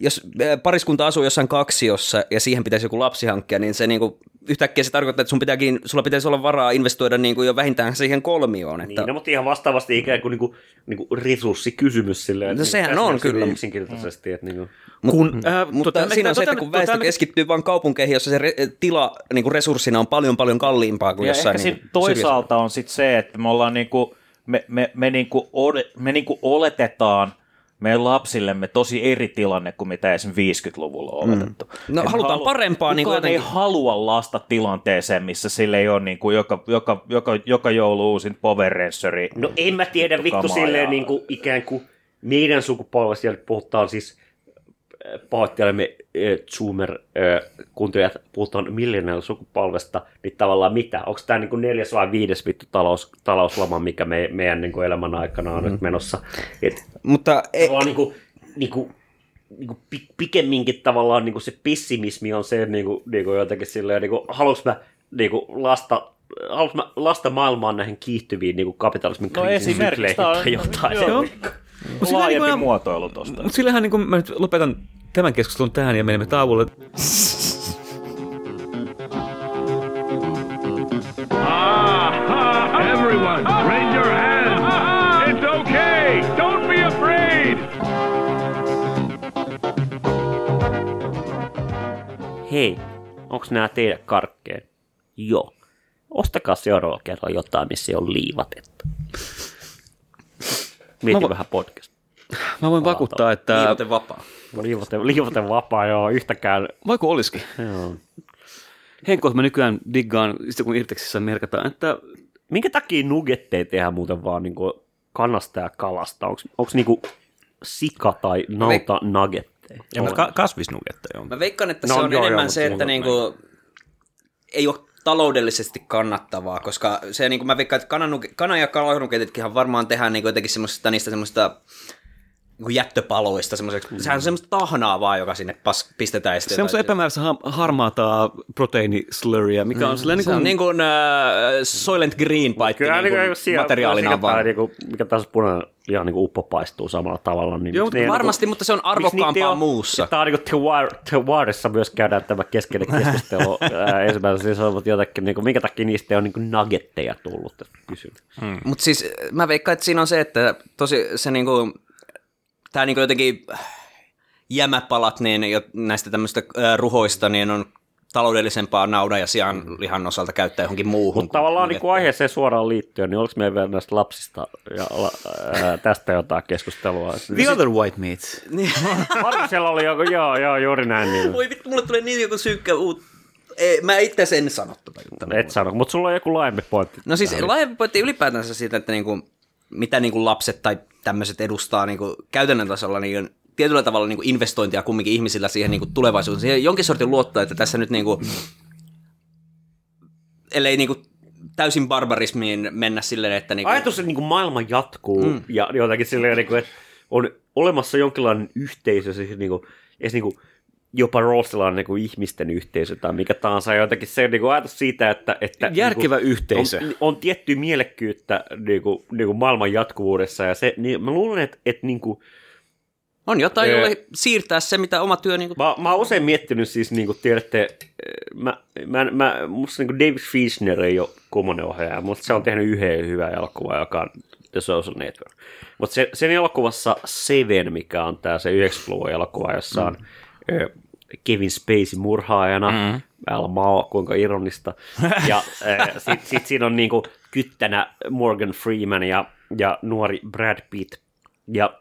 jos äh, pariskunta asuu jossain kaksiossa ja siihen pitäisi joku lapsi hankkia, niin se niinku, yhtäkkiä se tarkoittaa, että sun pitääkin, sulla pitäisi olla varaa investoida niinku jo vähintään siihen kolmioon. Että... Niin, no, mutta ihan vastaavasti ikään kuin, niin kuin, niin kuin resurssikysymys silleen. No että sehän on kyllä. Yksinkertaisesti, että niin kuin, kun, äh, Mutta tota, siinä on se, että kun tota- väestö tota- keskittyy vain kaupunkeihin, jossa se re- tila niin kuin resurssina on paljon paljon kalliimpaa kuin Ja jossain ehkä niin sit toisaalta on sit se, että me ollaan niinku, me, me, me, niinku, me niinku oletetaan meidän lapsillemme tosi eri tilanne kuin mitä esimerkiksi 50-luvulla on oletettu. No, Et halutaan parempaa, niin kuin kukaan ei halua lasta tilanteeseen, missä sille ei ole niinku joka, joka, joka, joka joulu uusin Power Ranceri. No en mä tiedä vittu silleen ja- niin kuin, ikään kuin meidän sukupolvessa siellä puhutaan siis pahoittelemme äh, Zoomer-kuuntelijat, puhutaan millennial sukupolvesta, niin tavallaan mitä? Onko tämä niin neljäs vai viides vittu talous, talouslama, mikä me, meidän niin kuin elämän aikana on mm. nyt menossa? Et, Mutta e- tavallaan niin kuin, niin kuin, niin kuin pi- pikemminkin tavallaan niin kuin se pessimismi on se niin kuin, niin kuin jotenkin silleen, niin kuin, haluanko mä niin kuin lasta haluanko mä lasta maailmaan näihin kiihtyviin niin kuin kapitalismin No kriisin sykleihin tai jotain. joo. Mut sillä Laajempi niinku- muotoilu tosta. Mutta sillähän niin kuin mä nyt lopetan tämän keskustelun tähän ja menemme tauolle. Ah, everyone, raise your hands. It's okay. Don't be afraid. Hei, onks nämä teidän karkkeen? Joo. Ostakaa seuraavalla kerralla jotain, missä on liivatetta. Mieti Mä vo- vähän podcast. Mä voin vakuuttaa, että Liivote vapaa. Liivate, liivate vapaa, joo, yhtäkään. vaikka olisikin. Joo. Henkko, mä nykyään diggaan, sitä kun Irteksissä merkataan, että Minkä takia nuggetteja tehdään muuten vaan niinku kanasta ja kalasta? Onks niinku sika tai nauta nuggetteja? Ja mutta ka- kasvisnugetteja on. Mä veikkaan, että No, se on joo, joo, enemmän mutta se, että niinku, ei ole taloudellisesti kannattavaa, koska se niinku, mä veikkaan, että kananuke- kana- ja kalanuketitkinhan varmaan tehdään niinku jotenkin semmoista, niistä semmoista niinku jättöpaloista, semmoiseksi, sehän on semmoista tahnaa vaan, joka sinne pas, pistetään. ja sitten semmoista epämääräistä ha- harmaata proteiinislurria, mikä on Se on niin niin kuin äh, Soylent Green Kyllä niin niin kuin siellä, materiaalina vaan. tää, niinku, mikä taas punainen liha niinku uppo paistuu samalla tavalla. Niin Joo, mutta ne Varmasti, mutta se on arvokkaampaa ole- muussa. Tämä on niin kuin The, Wire, The Wiressa myös käydään tämä keskeinen keskustelu. Ensimmäisenä siis on jotakin, niin kuin, minkä takia niistä on niin kuin nuggetteja tullut kysymys. Mutta siis mä veikkaan, että siinä on se, että tosi se niinku, tää niinku jotenkin äh, jämäpalat niin näistä tämmöistä ruhoista niin on taloudellisempaa naudan ja sian lihan osalta käyttää johonkin muuhun. Mutta tavallaan niin kuin aiheeseen suoraan liittyen, niin oliko meillä vielä näistä lapsista ja la- ää, tästä jotain keskustelua? The other white meats. Markusella oli joku, joo, joo, juuri näin. Niin. Voi vittu, mulle tulee niin joku synkkä uut... Ei, mä itse en sano tota juttua. Et sano, mutta sulla on joku laajempi pointti. No siis laajempi pointti ylipäätänsä siitä, että niinku, mitä niinku lapset tai tämmöiset edustaa niinku käytännön tasolla, niin tietyllä tavalla niinku investointia kumminkin ihmisillä siihen niinku tulevaisuuteen. Siihen jonkin sortin luottaa, että tässä nyt niinku, ellei niinku täysin barbarismiin mennä silleen, että niinku, Ajatus, että niin kuin maailma jatkuu mm. ja jotakin silleen, niin kuin, että on olemassa jonkinlainen yhteisö, siis niin kuin, edes niin kuin, jopa Rossilla niin kuin ihmisten yhteisö tai mikä tahansa, jotenkin se niin kuin ajatus siitä, että, että Järkevä niin kuin, yhteisö. On, on tiettyä mielekkyyttä niin kuin, niin kuin maailman jatkuvuudessa ja se, niin mä luulen, että, että niin kuin, on jotain, jolle siirtää se, mitä oma työ niinku, Mä, mä oon usein miettinyt siis, niin kuin tiedätte, mä, mä, mä, musta niin kuin David Fincher ei ole kummonen ohjaaja, mutta se on tehnyt yhden hyvän elokuvan, joka on The Social Network. Mutta se, sen elokuvassa Seven, mikä on tämä se 90-luvun elokuva, jossa on mm. Kevin Spacey murhaajana, mm. älä maa, kuinka ironista. Ja sitten sit siinä on niinku kyttänä Morgan Freeman ja, ja nuori Brad Pitt. Ja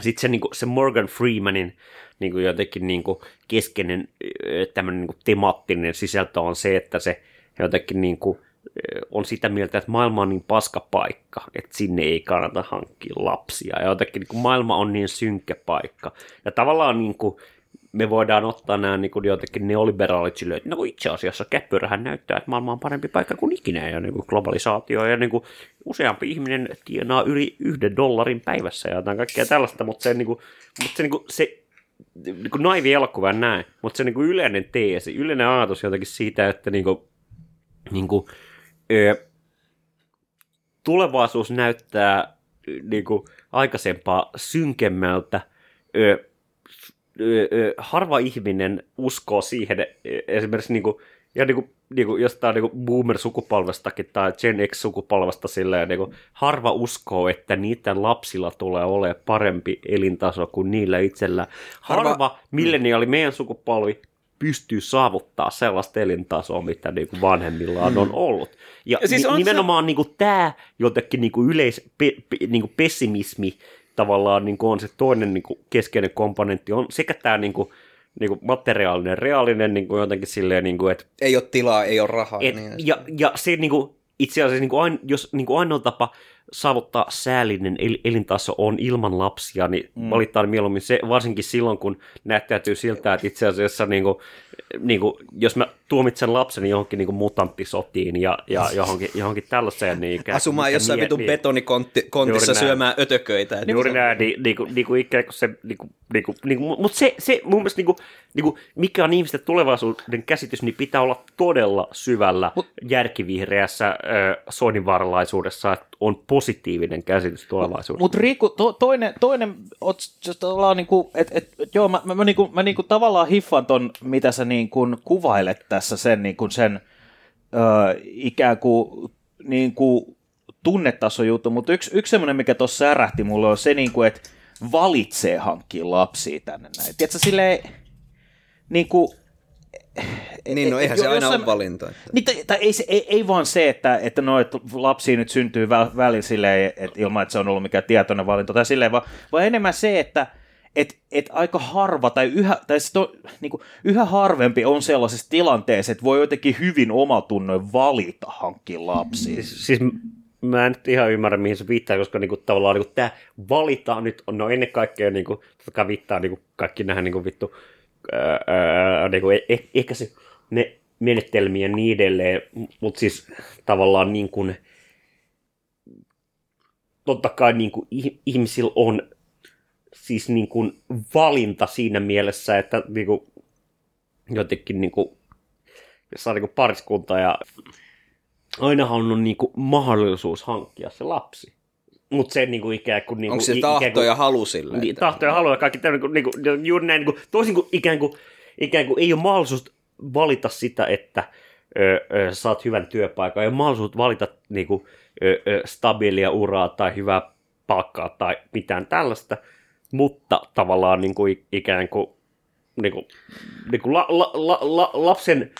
sitten se, niinku, se Morgan Freemanin niinku jotenkin niinku keskeinen tämmöinen niinku temaattinen sisältö on se, että se jotenkin niinku, ö, on sitä mieltä, että maailma on niin paska paikka, että sinne ei kannata hankkia lapsia. Ja jotenkin niin kuin maailma on niin synkkä paikka. Ja tavallaan niin kuin, me voidaan ottaa nämä niin jotenkin neoliberaalit silleen, että no itse asiassa käppyrähän näyttää, että maailma on parempi paikka kuin ikinä ja niin kuin globalisaatio ja niin kuin useampi ihminen tienaa yli yhden dollarin päivässä ja jotain kaikkea tällaista, mutta se, niin kuin, mutta se, niin kuin, se niin kuin naivi elokuva näin, mutta se niin kuin yleinen teesi, yleinen ajatus jotenkin siitä, että niin kuin, niin kuin, ö, tulevaisuus näyttää niin kuin, aikaisempaa synkemmältä. Ö, harva ihminen uskoo siihen, esimerkiksi niin kuin, ja niin kuin, niin kuin, jostain niin boomer-sukupolvestakin tai Gen X-sukupolvesta silleen, niin kuin, harva uskoo, että niiden lapsilla tulee olemaan parempi elintaso kuin niillä itsellä. Harva, harva milleniaali meidän sukupolvi pystyy saavuttaa sellaista elintasoa, mitä niin kuin vanhemmillaan on ollut. Ja, Ja siis on ni- se- nimenomaan niin kuin tämä jotenkin niin kuin yleis, pe, pe, niin kuin pessimismi tavallaan niin kuin on se toinen niin kuin keskeinen komponentti, on sekä tämä niin kuin, niin kuin materiaalinen, reaalinen niin kuin jotenkin silleen, niin kuin, että ei ole tilaa, ei ole rahaa. et, niin, ja, ja se niin kuin, itse asiassa, niin kuin ain, jos niin kuin ainoa tapa saavuttaa säällinen el- elintaso on ilman lapsia, niin mm. valitaan mieluummin se, varsinkin silloin, kun näyttäytyy siltä, että itse asiassa niin kuin, niin kuin, jos mä tuomitsen lapseni johonkin niin kuin mutanttisotiin ja, ja johonkin, johonkin tällaiseen, niin ikään, Asumaan jossain vitun niin- betonikontissa syömään ötököitä. että- Juuri näin, niin, niin, kuin, niin kuin ikään kuin se, niin kuin, niin kuin, niin kuin, mutta se, se mun mielestä, niin kuin, niin kuin, mikä on ihmisten tulevaisuuden käsitys, niin pitää olla todella syvällä järkivihreässä äh, soininvaralaisuudessa, että on positiivinen käsitys tulevaisuudesta. Mutta Riikku, to, toinen, toinen niinku, et, et, joo, mä, mä, mä, niinku, mä niinku tavallaan hiffan ton, mitä sä niinku kuvailet tässä sen, niinku sen ö, ikään kuin niinku, tunnetaso juttu, mutta yksi, yksi semmoinen, mikä tuossa särähti mulle on se, niinku, että valitsee hankkia lapsia tänne näin. Tiedätkö, silleen, niinku, Niin, no eihän se aina jossain- ole valinta. niin, tai, tai ei, se- ei, ei vaan se, että, että no, että lapsia nyt syntyy vä- välillä silleen, että ilman, että se on ollut mikään tietoinen valinta tai silleen, vaan, vaan enemmän se, että et, et aika harva tai, yhä, tai sit on, niin kuin, yhä harvempi on sellaisessa tilanteessa, että voi jotenkin hyvin omatunnoin valita hankkia lapsia. Siis, siis mä en nyt ihan ymmärrä, mihin se viittaa, koska niinku, tavallaan niinku, tämä valitaan nyt, on no ennen kaikkea niinku, totta kai viittaa niinku, kaikki nähdään niinku, vittu, ää, niinku, eh, eh, ehkä se, ne menetelmiä niin edelleen, mutta siis tavallaan niin kuin, totta kai niin kuin, ihmisillä on siis niin kuin, valinta siinä mielessä, että niin kuin, jotenkin niin kuin, jos on niin kuin pariskunta ja ainahan on niin kuin, mahdollisuus hankkia se lapsi. Mutta se niin kuin, ikään kuin... Niin Onko se tahto ikään kuin, ja halu sillä? niin, että- tahto ja halu ja kaikki tämmöinen, niin kuin, juuri näin, niin kuin, toisin kuin ikään kuin, ikään kuin ei ole mahdollisuus valita sitä, että ö, ö, saat hyvän työpaikan, ei ole mahdollisuus valita niin kuin, ö, ö, stabiilia uraa tai hyvää palkkaa tai mitään tällaista, mutta tavallaan niin kuin, ikään kuin, niin kuin, niin kuin la, la, la, la, lapsen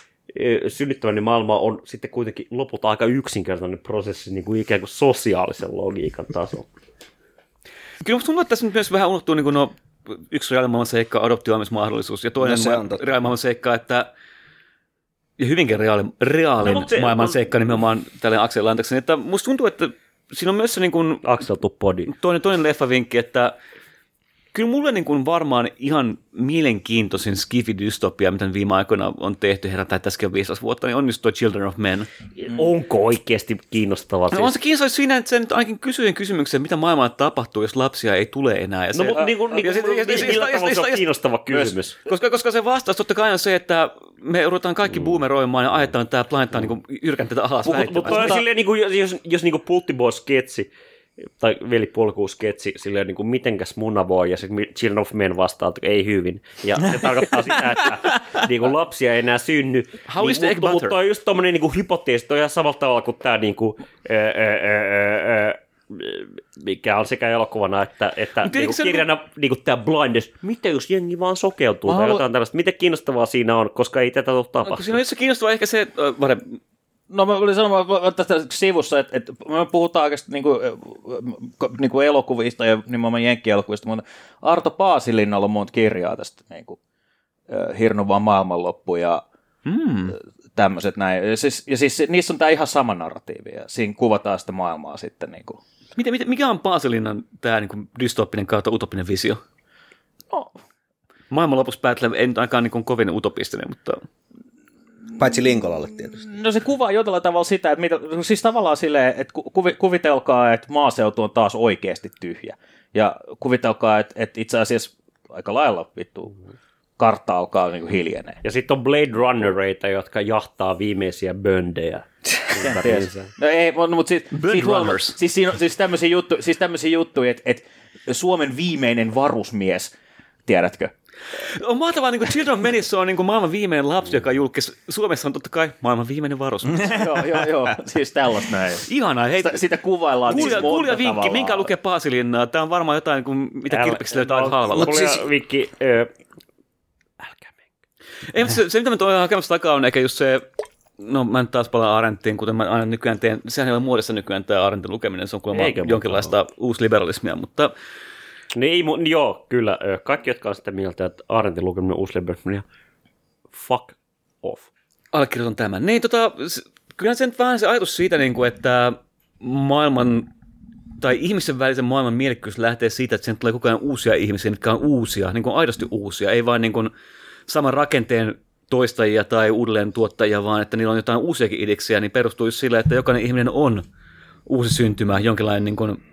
synnyttäminen maailma on sitten kuitenkin lopulta aika yksinkertainen prosessi niin kuin ikään kuin sosiaalisen logiikan tasolla. Kyllä musta tuntuu, että tässä nyt myös vähän unohtuu niin no, yksi reaalimaailman seikka, adoptioimismahdollisuus, ja toinen No se on reaalimaailman seikka, että ja hyvinkin reaali, reaalin No, se- maailman no- seikka nimenomaan tälle Axel Lantaksen, että musta tuntuu, että siinä on myös se niin kuin, Axel to body. toinen, toinen leffavinkki, että kyllä mulle niin kuin varmaan ihan mielenkiintoisin skifi-dystopia, mitä viime aikoina on tehty, herätään tässäkin on 15 vuotta, niin onnistui Children of Men. Onko oikeasti kiinnostavaa? No, on se kiinnostavaa siinä, että se nyt ainakin kysyy kysymyksen, mitä maailmalla tapahtuu, jos lapsia ei tule enää. Ja No, se, mutta niin kuin, niin ja kuin, sit- ja- ja- millä tavalla se on kiinnostava kysymys? Koska, koska se vastaus totta kai on se, että me ruvetaan kaikki boomeroimaan ja ajetaan tämä planeetta niin yrkänteitä alas Mutta mut, silleen, niin kuin, jos, jos, niin Pulttiboy-sketsi tai velipolkuu-sketsi, silleen niin kuin, mitenkäs muna voi, ja se Children of Men vastaa, että ei hyvin. Ja se tarkoittaa sitä, että niin kuin, lapsia ei enää synny. How is the niin, egg mutta, on just tommonen niin kuin, hypoteesi, toi on ihan samalla tavalla kuin tämä niin kuin, ää, ää, ää, ää, mikä on sekä elokuvana että, että Mut niinku kirjana niinku tämä blindness. Mitä jos jengi vaan sokeutuu Mä tai haluan- jotain tällaista? Miten kiinnostavaa siinä on, koska ei tätä ole Onko siinä tapahtunut. on se kiinnostavaa ehkä se, että, äh, No mä olin sanomaan tästä sivussa, että, että me puhutaan oikeasti niin kuin, niin kuin elokuvista ja nimenomaan jenkkielokuvista, mutta Arto Paasilinnalla on monta kirjaa tästä niin kuin, Hirnuvan maailmanloppu ja hmm. tämmöiset näin. Ja siis, ja siis niissä on tämä ihan sama narratiivi ja siinä kuvataan sitä maailmaa sitten niin kuin. Miten, miten, mikä on Paasilinnan tämä niin dystooppinen kautta utopinen visio? No, Maailman lopussa päätellä nyt ainakaan niin kovin utopistinen, mutta Paitsi Linkolalle tietysti. no se kuvaa jollain tavalla sitä, että mitä, siis tavallaan silleen, että ku- kuvi, kuvitelkaa, että maaseutu on taas oikeasti tyhjä. Ja kuvitelkaa, että, että itse asiassa aika lailla vittu kartta alkaa niin kuin hiljenee. Ja sitten on Blade Runnereita, jotka jahtaa viimeisiä böndejä. No ei, mutta mut siis, siis, huoma- Runners. siis, siinä on, siis tämmöisiä juttu, siis tämmöisiä juttuja, että, että Suomen viimeinen varusmies, tiedätkö? On mahtavaa, niin kuin Children of Menissä on niin kuin maailman viimeinen lapsi, joka julkisi. Suomessa on totta kai maailman viimeinen varus. joo, joo, joo, siis tällaista näin. Ihanaa, hei. Sitä, sitä kuvaillaan Kuulija, siis monta kuulija vinkki, tavallaan. minkä lukee Paasilinnaa? Tämä on varmaan jotain, kuin, mitä kirpiksi löytää no, halvalla. Kuulija siis- vinkki, ö, älkää menkää. Ei, se, se, mitä mä toivon hakemassa takaa on ehkä just se, no mä nyt taas palaan Arendtiin, kuten mä aina nykyään teen, sehän ei ole muodossa nykyään tämä Arentin lukeminen, se on kuulemma jonkinlaista uusliberalismia, mutta Niin, mu- joo, kyllä. Kaikki, jotka on sitä mieltä, että Arentin lukeminen on Uslebergmania, fuck off. allekirjoitan tämän. Niin, tota, kyllä se nyt vähän se ajatus siitä, niin kuin, että maailman tai ihmisen välisen maailman mielekkyys lähtee siitä, että sen tulee koko ajan uusia ihmisiä, mitkä on uusia, niin kuin aidosti uusia, ei vain niin kuin saman rakenteen toistajia tai uudelleen tuottajia, vaan että niillä on jotain uusiakin idiksiä, niin perustuu sillä, että jokainen ihminen on uusi syntymä, jonkinlainen niin kuin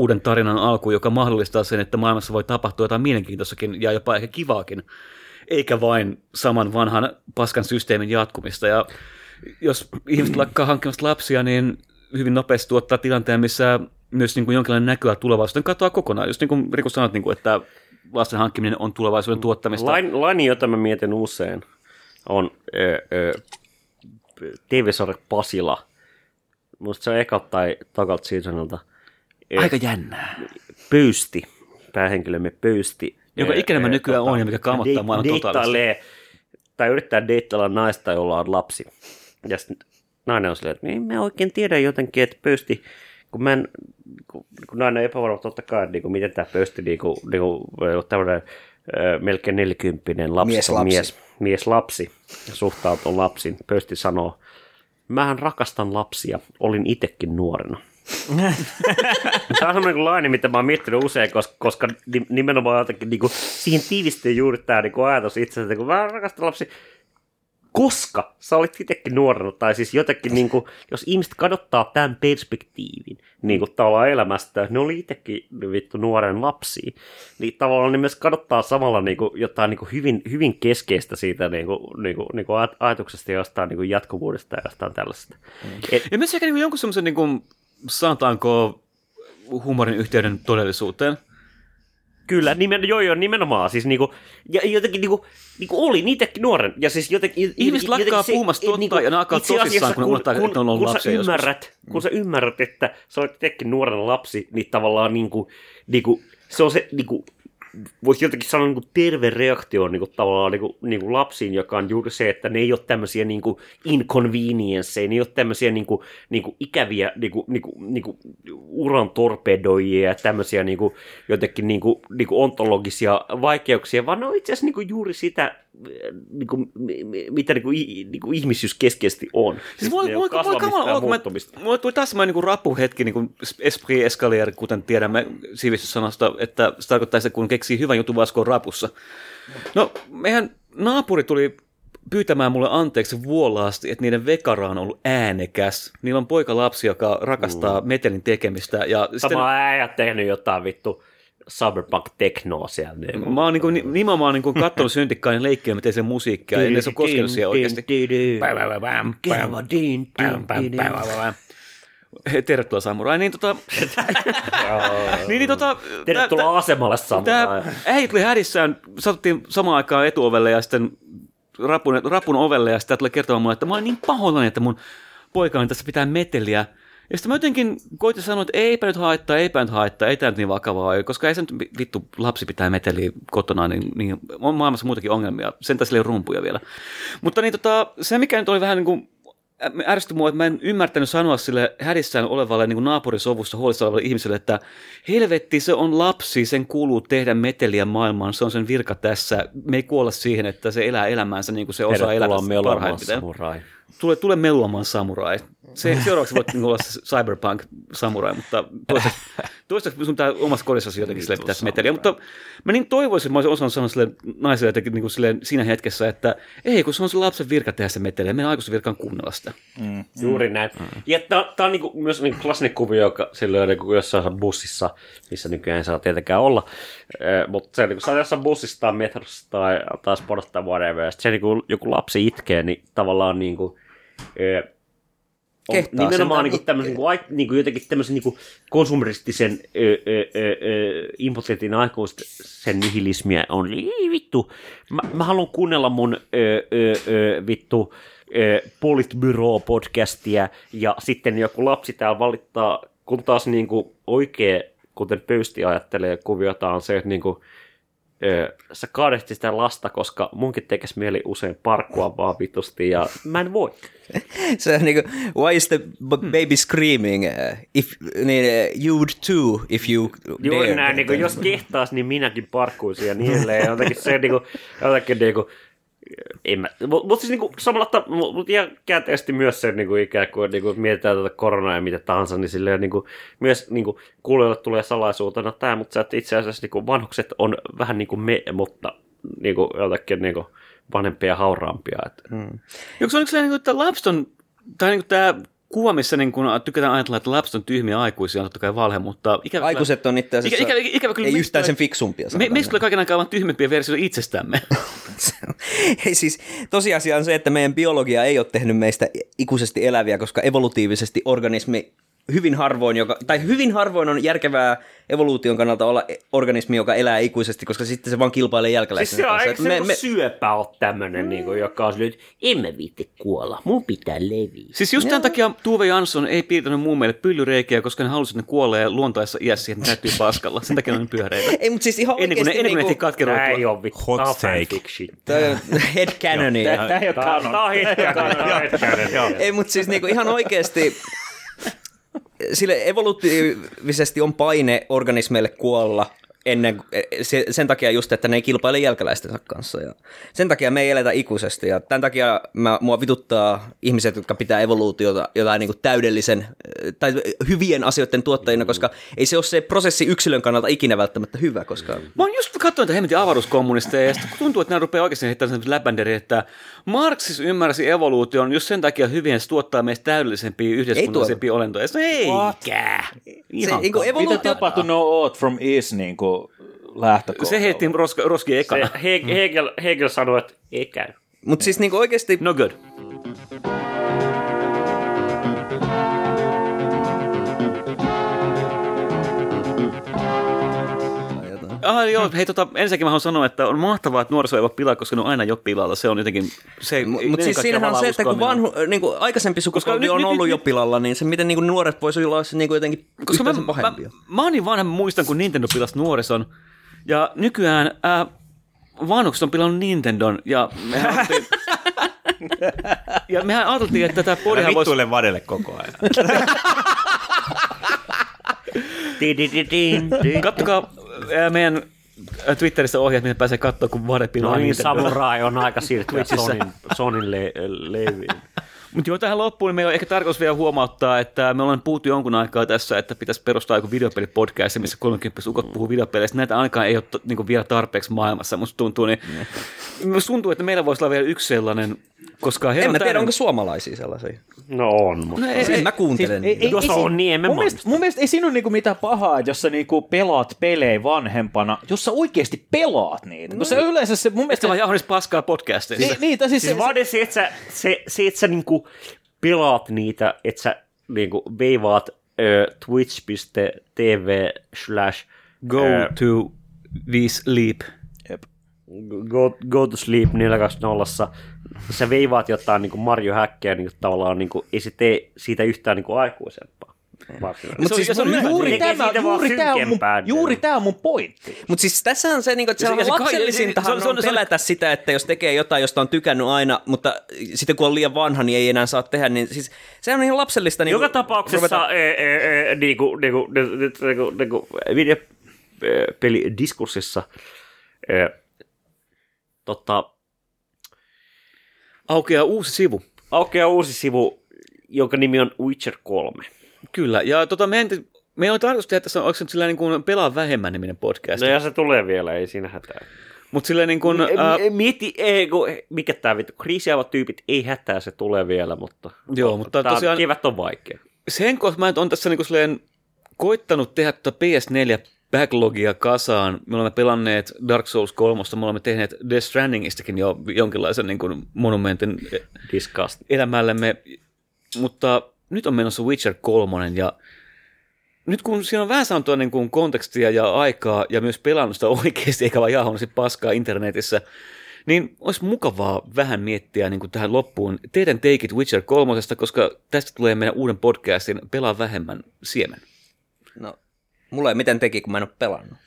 uuden tarinan alku, joka mahdollistaa sen, että maailmassa voi tapahtua jotain mielenkiintoisakin ja jopa ehkä kivaakin, eikä vain saman vanhan paskan systeemin jatkumista. Ja jos ihmiset lakkaa hankkimasta lapsia, niin hyvin nopeasti tuottaa tilanteen, missä myös niin kuin jonkinlainen näkyä tulevaisuuteen katoaa kokonaan. Just niin kuin Riku sanoit, niin kuin, että lasten hankkiminen on tulevaisuuden tuottamista. Lain, laini, jota mä mietin usein, on TV-sarja Pasila. Musta se on ekalta tai takalta seasonilta. Ö, Aika jännää. Pöysti, päähenkilömme Pöysti. Joka ö, ikinä mä ö, nykyään tota, on ja mikä kamottaa maailman totaalisesti. deittailee, tai yrittää deittailla naista, jolla on lapsi. Ja sitten nainen on silleen, että niin mä oikein tiedä jotenkin, että Pöysti, kun mä en, kun, kun nainen on epävarma totta kai, niin kuin, miten tämä Pöysti, niin kuin, niin kuin, tämmöinen melkein nelikymppinen lapsi, Mieslapsi. mies, mies lapsi suhtautuu lapsiin. Pöysti sanoo, mähän rakastan lapsia, olin itsekin nuorena. Tämä on semmoinen laini, mitä mä oon miettinyt usein, koska, koska ni- nimenomaan jotenkin niin kuin, siihen tiivistyy juuri tämä niin kuin ajatus itse, että kun mä rakastan lapsi, koska sä olit itsekin nuorena, tai siis jotenkin, niin kuin, jos ihmiset kadottaa tämän perspektiivin niin kuin tavallaan elämästä, ne oli itsekin vittu nuoren lapsia, niin tavallaan ne myös kadottaa samalla niin kuin, jotain niin kuin hyvin, hyvin keskeistä siitä niin kuin, niin kuin, niin kuin aj- ajatuksesta ja jostain niin kuin jatkuvuudesta ja jostain tällaista. Et, Ja myös ehkä niin jonkun semmoisen, niin kuin, sanotaanko, huumorin yhteyden todellisuuteen. Kyllä, nimen, joo, joo, nimenomaan. Siis niinku, ja jotenkin niinku, niinku oli itsekin nuoren. Ja siis jotenkin, Ihmiset jotenkin lakkaa puhumasta totta ja ne alkaa tosissaan, kun ne unohtaa, että ne on ollut kun lapsia sä joskus. ymmärrät, kun sä ymmärrät, että sä olet itsekin nuoren lapsi, niin tavallaan niinku, niinku, se on se niinku, voisi jotenkin sanoa niin kuin terve reaktio niin kuin tavallaan niin kuin, niin kuin lapsiin, joka on juuri se, että ne ei ole tämmöisiä niin kuin inconvenienceja, ne ei ole tämmöisiä niin kuin, niin kuin ikäviä niin kuin, niin kuin, niin kuin uran torpedoijia ja tämmöisiä niin kuin, jotenkin niin kuin, niin kuin ontologisia vaikeuksia, vaan ne on itse asiassa niin kuin juuri sitä, niin kuin, mi- mi- mitä niin kuin, niin kuin ihmisyys keskeisesti on. Siis voi, Ne voi, on voi, kasvamista kamala mä, muuttumista. mulle tuli taas semmoinen niin rappuhetki, niin kuin esprit escalier, kuten tiedämme sivistyssanasta, että se tarkoittaa sitä, kun keksii hyvän jutun vaskoon rapussa. No, meidän naapuri tuli pyytämään mulle anteeksi vuolaasti, että niiden vekara on ollut äänekäs. Niillä on poika lapsi, joka rakastaa metelin tekemistä. Ja sitten, Sama äijä tehnyt jotain vittu cyberpunk-teknoa siellä. Niin. mä oon niin kuin, nimenomaan niin kuin katsonut syntikkainen leikkiä, miten se musiikkia, ja ne se on koskenut siihen oikeasti. Tervetuloa Samurai. Niin tota... niin, niin tota... Tervetuloa asemalle Tämä Samurai. äiti tuli hädissään, satuttiin samaan aikaan etuovelle ja sitten rapun, rapun ovelle ja sitten tuli kertomaan mulle, että mä olen niin pahoillani, että mun poikani tässä pitää meteliä. Ja sitten mä jotenkin koitin sanoa, että eipä nyt haittaa, eipä nyt haittaa, ei tämä nyt niin vakavaa ole, koska ei se nyt vittu lapsi pitää meteliä kotona, niin, niin on maailmassa muitakin ongelmia. Sen takia sillä ei ole rumpuja vielä. Mutta niin tota, se mikä nyt oli vähän niin kuin ärsytti mua, että mä en ymmärtänyt sanoa sille hädissään olevalle niin kuin naapurisovussa huolissa olevalle ihmiselle, että helvetti, se on lapsi, sen kuuluu tehdä meteliä maailmaan, se on sen virka tässä. Me ei kuolla siihen, että se elää elämäänsä niin kuin se osaa melomaan parhaimmiten. Samurai. Tule, tule meluamaan samurai. Se, seuraavaksi voit niin olla se cyberpunk samurai, mutta toistaiseksi, toistaiseksi sun pitää omassa kodissasi jotenkin sille pitäisi meteliä. Mutta mä niin toivoisin, että mä olisin osannut sanoa sille naiselle jotenkin niin kuin silleen siinä hetkessä, että ei, kun se on se lapsen virka tehdä se meteliä, meidän aikuisen virka on kuunnella sitä. Juuri näin. Ja tämä on niinku, myös niinku klassinen kuvio, joka silloin niinku jossain bussissa, missä nykyään ei saa tietenkään olla. Eh, mutta se, niinku, sä oot jossain bussissa tai metrossa tai, tai sportissa tai whatever, ja sit se niinku, joku lapsi itkee, niin tavallaan niinku, eh, on Kehtaa nimenomaan sentään niinku tämmöisen, niinku, niinku jotenkin tämmöisen niinku konsumeristisen ö, ö, ö, ö, impotentin aikuisen nihilismiä on Ii, vittu. Mä, mä haluan kuunnella mun ö, ö, ö, vittu ö, Politbyro-podcastia ja sitten joku lapsi täällä valittaa, kun taas niinku oikea, kuten Pöysti ajattelee kuviota on se, että niinku, ö, sä kaadehti sitä lasta, koska munkin tekisi mieli usein parkkua vaan vitusti ja mä en voi. Se on niinku, why is the b- baby screaming? Uh, if, niin, uh, you'd too, if you dared. näin, niin kuin, jos kehtaas, niin minäkin parkkuisin ja niin edelleen. Jotenkin se niin kuin, jotenkin niin kuin, en mä, mutta mut siis niinku samalla ta, mut ja käteesti myös se niinku ikään kuin niinku mietitään tätä koronaa ja mitä tahansa, niin silleen niinku, myös niinku kuulijoille tulee salaisuutena tämä, mutta sä, että itse asiassa niinku vanhukset on vähän niin kuin me, mutta niinku jotakin niinku vanhempia ja hauraampia. Että. Mm. Onko se niin kuin, että lapset on, tai niin kuin tämä kuva, missä niin kun tykätään ajatella, että lapset on tyhmiä aikuisia, on totta kai valhe, mutta ikävä Aikuiset on itse asiassa ikä, ikä, ikävä kyllä, ei meistä yhtään sen fiksumpia. Me, sanotaan meistä tulee kaiken aikaa vain tyhmempiä versioita itsestämme. Siis, tosiasia on se, että meidän biologia ei ole tehnyt meistä ikuisesti eläviä, koska evolutiivisesti organismi hyvin harvoin, joka, tai hyvin harvoin on järkevää evoluution kannalta olla organismi, joka elää ikuisesti, koska sitten se vaan kilpailee jälkeläisten Siis se on, kanssa. eikö me, me... syöpä ole tämmöinen, niinku, joka on silleen, että en mä viitti kuolla, mun pitää leviä. Siis just tämän takia Tuve Jansson ei piirtänyt muun meille pyllyreikiä, koska ne halusi, että ne kuolee luontaisessa iässä että näyttyy paskalla. Sen takia ne on pyöreitä. Ei, mutta siis ihan Ennen kuin ne, ennen kuin ne ehtii niinku- katkeroitua. Tää ei ole vittu. Hot on take. on headcanonia. Tämä ei ole Tää kanon. tää on hitkäinen. Ei, mutta siis niinku ihan oikeasti sille evolutiivisesti on paine organismeille kuolla ennen, se, sen takia just, että ne ei kilpaile jälkeläistensä kanssa. Ja sen takia me ei eletä ikuisesti. Ja tämän takia mä, mua vituttaa ihmiset, jotka pitää evoluutiota jotain niin kuin täydellisen tai hyvien asioiden tuottajina, koska ei se ole se prosessi yksilön kannalta ikinä välttämättä hyvä, koska Mä oon just katsonut näitä hemmetin avaruuskommunisteja ja sitten tuntuu, että nämä rupeaa oikeasti heittämään sellaisen läpänderiä, että Marxis ymmärsi evoluution just sen takia hyvin, että se tuottaa meistä täydellisempiä yhteiskunnallisempia olentoja. Se eikä. se, Ihan niin kuin Mitä evoluutio... tapahtui No from East niin kuin lähtökohdalla? Se heitti roski Se ekana. Hegel, Hegel, Hegel sanoi, että ei käy. Mutta siis niin kuin oikeasti No good. Ah, joo, hei, tota, ensinnäkin mä haluan sanoa, että on mahtavaa, että nuoriso ei ole pilaa, koska ne on aina jo pilalla. Se on jotenkin... Se, Mutta siis siinähän on se, että kun vanhu, niin kuin aikaisempi sukupolvi nyt- on nyt- ollut nyt- jo pilalla, niin se miten niin kuin nuoret voisi olla niin kuin jotenkin koska mä, yhtään mä, pahempia. mä oon niin vanha, mä muistan, kun Nintendo pilasi nuorison. Ja nykyään ää, vanhukset on pilannut Nintendon. Ja mehän ajateltiin, ja mehän ajateltiin, että tämä podihan voisi... vittuille vadelle koko ajan. Kattokaa ää, meidän ää, Twitterissä ohjeet, miten pääsee katsoa, kun vade pilaa No niin. Samurai on aika siirtyä Sonin, Sonin le- leviin. Mutta joo, tähän loppuun niin meillä on ehkä tarkoitus vielä huomauttaa, että me ollaan puhuttu jonkun aikaa tässä, että pitäisi perustaa joku videopelipodcast, missä 30 ukot puhuu videopeleistä. Näitä ainakaan ei ole to, niin vielä tarpeeksi maailmassa, musta tuntuu. Niin, musta tuntuu, että meillä voisi olla vielä yksi sellainen, koska En mä tiedä, täyden- onko suomalaisia sellaisia. No on, mutta... No, ei, ei, mä kuuntelen. Siis ei- ei- Jos ei on, niin emme mun mielestä, mun mielestä ei siinä ole niinku mitään pahaa, että jos sä niinku pelaat pelejä vanhempana, jos sä oikeasti pelaat niitä. No, se yleensä se, mun että mielestä... vaan jauhnis paskaa podcasteissa. Niin, niin, tai siis, Siis se, vaan se, että sä, se, se, että sä niinku pelaat niitä, että sä niinku veivaat ö, twitch.tv slash Go ö, to we sleep. go, go to sleep 420. Sä veivaat jotain niinku Mario Häkkiä niin tavallaan niinku, ei se tee siitä yhtään niinku aikuisempaa. Varsinaisesti. Mut Se on- siis se on juuri tämä, juuri tämä on mun, juuri tämä on mun pointti. Mutta siis tässä on se, niinku, että se- se, se lapsellisintahan se se on- on, pelätä sitä, että jos tekee jotain, josta on tykännyt aina, mutta sitten kun on liian vanha, niin ei enää saa tehdä, niin siis se on ihan lapsellista. Niin Joka tapauksessa e, e, e, niinku, niinku, nyt niinku, niinku, videopelidiskurssissa e, tota, Aukeaa uusi sivu. aukeaa uusi sivu, jonka nimi on Witcher 3. Kyllä, ja tota, meidän, meillä on tarkoitus tehdä tässä, onko se sillä niin kuin pelaa vähemmän niminen podcast. No ja se tulee vielä, ei siinä hätää. Mutta silleen niin kuin, ää, Mieti, ei, kun, mikä tämä vittu, kriisiavat tyypit, ei hätää, se tulee vielä, mutta, Joo, mutta tää, tosiaan- kevät on vaikea. sen kohta mä on tässä niin kuin silleen koittanut tehdä tuota PS4 backlogia kasaan. Me olemme pelanneet Dark Souls 3, me olemme tehneet Death Strandingistakin jo jonkinlaisen niin kuin monumentin Disgust. elämällemme, mutta nyt on menossa Witcher 3 ja nyt kun siinä on vähän saanut niin kuin kontekstia ja aikaa ja myös pelannut sitä oikeasti eikä vaan jaahonnut sit paskaa internetissä, niin olisi mukavaa vähän miettiä niin kuin tähän loppuun teidän Take It Witcher 3, koska tästä tulee meidän uuden podcastin Pelaa vähemmän siemen. No, mulla ei miten teki, kun mä en ole pelannut.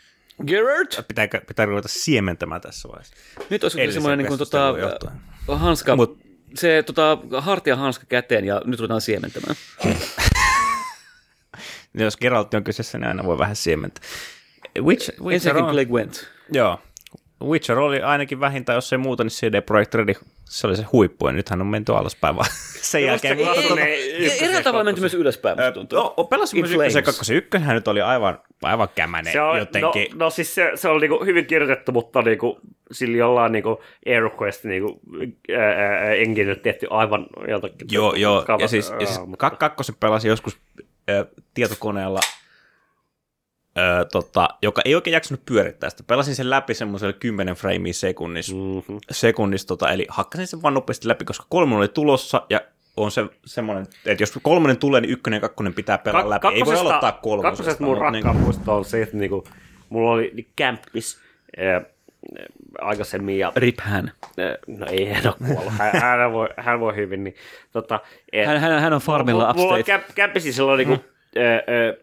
Gerard? Pitääkö, pitää ruveta siementämään tässä vaiheessa. Nyt olisi semmoinen niin kuin, tota, hanska, Mut- se tota, hartia hanska käteen ja nyt ruvetaan siementämään. Jos Geralt on kyseessä, niin aina voi vähän siementää. Witch, Witcher Ensinnäkin on, Plague Went. joo. Witcher oli ainakin vähintään, jos ei muuta, niin CD Projekt Red, se oli se huippu, ja nythän on menty alaspäin vaan sen jälkeen. Ei, ei, tota- ei, eräällä tavalla menty myös ylöspäin, musta tuntuu. No, pelasin In myös ykkösen ja kakkosen. Ykkönen nyt oli aivan, aivan kämänen Se on, jotenkin. No, no siis se, se on niinku hyvin kirjoitettu, mutta niinku, sillä jollain niinku AeroQuest niinku, engine tehty aivan jotakin. Joo, joo. ja siis, ja siis kak- kakkosen pelasin joskus tietokoneella, ö, tota, joka ei oikein jaksanut pyörittää sitä. Pelasin sen läpi semmoiselle 10 framea sekunnissa, Mhm. sekunnissa tota, eli hakkasin sen vaan nopeasti läpi, koska kolmonen oli tulossa ja on se semmoinen, että jos kolmonen tulee, niin ykkönen ja kakkonen pitää pelata Kak- läpi. Ei voi aloittaa kolmosesta. Kakkosesta mun rakkaan muisto on se, että niinku, mulla oli niin kämppis ää, aikaisemmin ja Rip hän. ää, no ei hän ole kuollut, hän, hän, voi, hän voi hyvin, niin tota, et- Hän, hän, hän on farmilla Mulla- Mulla on upstate. käp, käppisi silloin niinku, Mm. ää,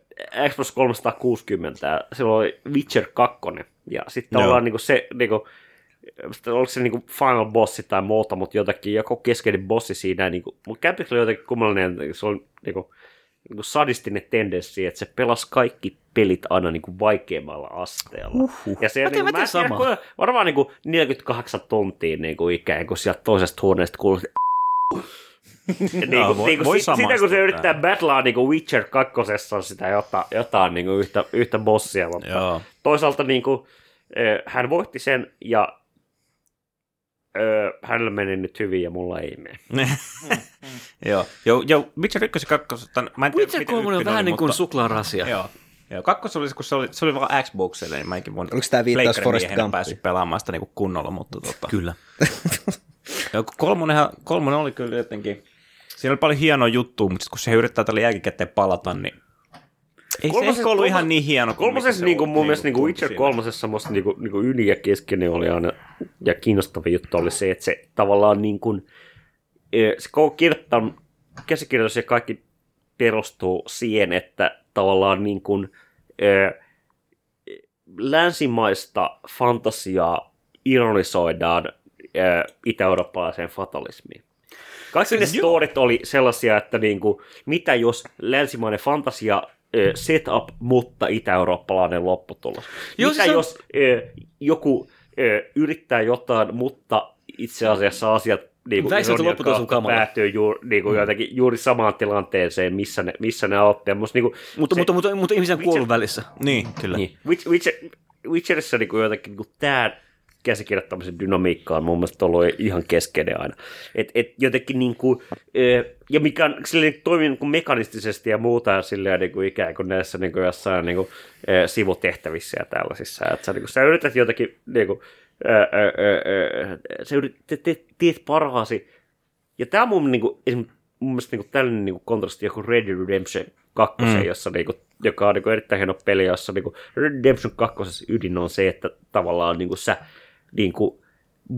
Xbox 360, ja silloin oli Witcher 2, ja sitten ollaan niinku se, niinku, oliko se niinku final bossi tai muuta, mutta jotakin, joku keskeinen bossi siinä, niinku, mutta kämpiksellä oli jotenkin kummallinen, se on niinku, niinku sadistinen tendenssi, että se pelasi kaikki pelit aina niinku vaikeammalla asteella. Uhuh. Ja se, Mä mä en tiedä, samaa. kuinka- varmaan niinku 48 tuntia niinku ikään kuin sieltä toisesta huoneesta kuuluu niin kuin, voi- niin kuin, voi si- sitä kun se yrittää battlaa niin kuin Witcher 2 sitä jotain, jotain niin kuin yhtä, yhtä bossia, mutta Joo. toisaalta niin kuin, hän voitti sen ja ö, hänellä meni nyt hyvin ja mulla ei mene. Joo, joo, joo, Witcher 1 ja 2, mä en tiedä, Witcher miten 3 on vähän niin kuin mutta- suklaarasia. Joo. Joo, kakkos oli se, kun se oli, se oli vaan Xboxille, niin mä enkin voin Oliko tää viittaus Forrest Gumpiin? päässyt pelaamaan sitä niinku kunnolla, mutta tota. Kyllä. Joo, kolmonenhan, kolmonen oli kyllä jotenkin, siinä oli paljon hienoa juttua, mutta sit kun se yrittää tällä jälkikäteen palata, niin ei se ehkä ollut ihan niin hieno Kolmosessa niin kuin, oli, mun mielestä niin kuin tuntui Witcher kolmosessa musta niin kuin, niin kuin yli ja keskeinen oli aina, ja kiinnostava juttu oli se, että se tavallaan niin kuin, eh, se koko kirjoittan, käsikirjoitus ja kaikki perustuu siihen, että tavallaan niin kuin, eh, länsimaista fantasiaa ironisoidaan itä-eurooppalaiseen fatalismiin. Kaikki ne storit oli sellaisia, että niinku, mitä jos länsimainen fantasia ö, setup, mutta itä-eurooppalainen lopputulos. Joo, mitä siis on- jos ö, joku ö, yrittää jotain, mutta itse asiassa asiat niinku, Väistämättä ironian lopputulos on kamala. päätyy juuri, niinku, jotenkin, juuri samaan tilanteeseen, missä ne, missä ne auttoi. Musta, niinku, Mutta, se- mutta, mutta, mutta ihmisiä on kuollut välissä. Niin, kyllä. niin. Witch, Witcher, Witcherissa niin kuin jotenkin niin tämä käsikirjoittamisen dynamiikka on mun mielestä ollut ihan keskeinen aina. Et, et jotenkin niin kuin, ja mikä on silleen, toimii niin kuin mekanistisesti ja muuta ja silleen niin kuin ikään kuin näissä niin kuin jossain niin kuin, eh, sivutehtävissä ja tällaisissa. Että sä, niin kuin, sä yrität jotenkin, niin kuin, yrität, te, te, teet parhaasi. Ja tämä on mun, niin kuin, mun mielestä niin kuin, tällainen niin kuin kontrasti joku Red Dead Redemption 2, mm. jossa, niin kuin, joka on niin kuin, erittäin hieno peli, jossa niin kuin, Red Dead Redemption 2 ydin on se, että tavallaan niin kuin, sä, niin kuin,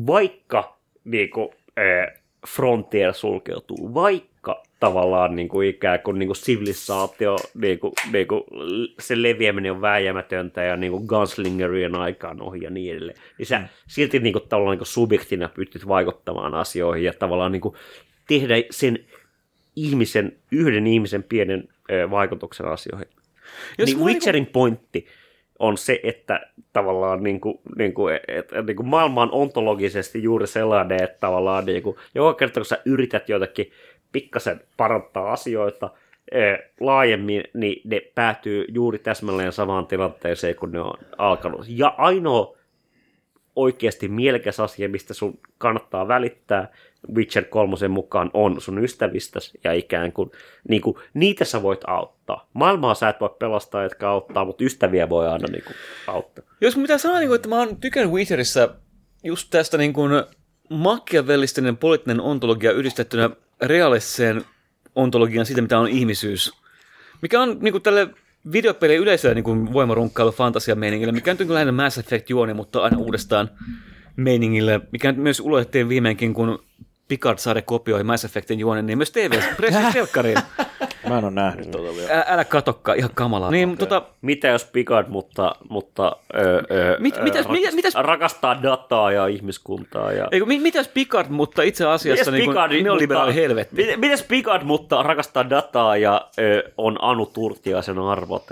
vaikka niin kuin, ää, Frontier sulkeutuu, vaikka tavallaan niin kuin ikään kuin, niin kuin sivilisaatio, niin kuin, niin kuin, se leviäminen on vääjäämätöntä ja niin kuin gunslingerien aikaan ohi ja niin edelleen, niin sä silti niin kuin, tavallaan niin kuin subjektina pystyt vaikuttamaan asioihin ja tavallaan niin kuin, tehdä sen ihmisen, yhden ihmisen pienen ö, vaikutuksen asioihin. Jos niin Witcherin pointti on se, että tavallaan niin kuin, niin kuin, että, niin kuin maailma on ontologisesti juuri sellainen, että tavallaan niin kuin, joka kerta kun sä yrität jotakin pikkasen parantaa asioita eh, laajemmin, niin ne päätyy juuri täsmälleen samaan tilanteeseen, kun ne on alkanut. Ja ainoa oikeasti mielekäs asia, mistä sun kannattaa välittää Witcher 3 mukaan on sun ystävistäsi ja ikään kuin, niin kuin niitä sä voit auttaa. Maailmaa sä et voi pelastaa, etkä auttaa, mutta ystäviä voi aina niin kuin, auttaa. Jos mitä sanoa, niin kuin, että mä oon tykännyt Witcherissa just tästä niin kuin machiavellistinen poliittinen ontologia yhdistettynä realistiseen ontologiaan siitä, mitä on ihmisyys. Mikä on niin kuin tälle videopelien yleisölle niin kuin voimarunkkailu fantasia meiningille, mikä nyt on lähinnä Mass Effect juoni, mutta aina uudestaan meiningille, mikä nyt myös ulotettiin viimeinkin, kun Picard-saade kopioi Mass Effectin juonen, niin myös TV, telkkariin. Mä en ole nähnyt tota vielä. Älä, älä katokkaan, ihan kamalaa. Niin, tota, Mitä jos Picard, mutta, mutta ö, ö, Mit- ö, mitäs- rakastaa, mitäs- rakastaa dataa ja ihmiskuntaa. Ja... eikö, mi- mitäs Picard, mutta itse asiassa niin kuin neoliberaali helvetti. Mit, mitäs Picard, mutta rakastaa dataa ja ö, on Anu Turtiaisen arvot?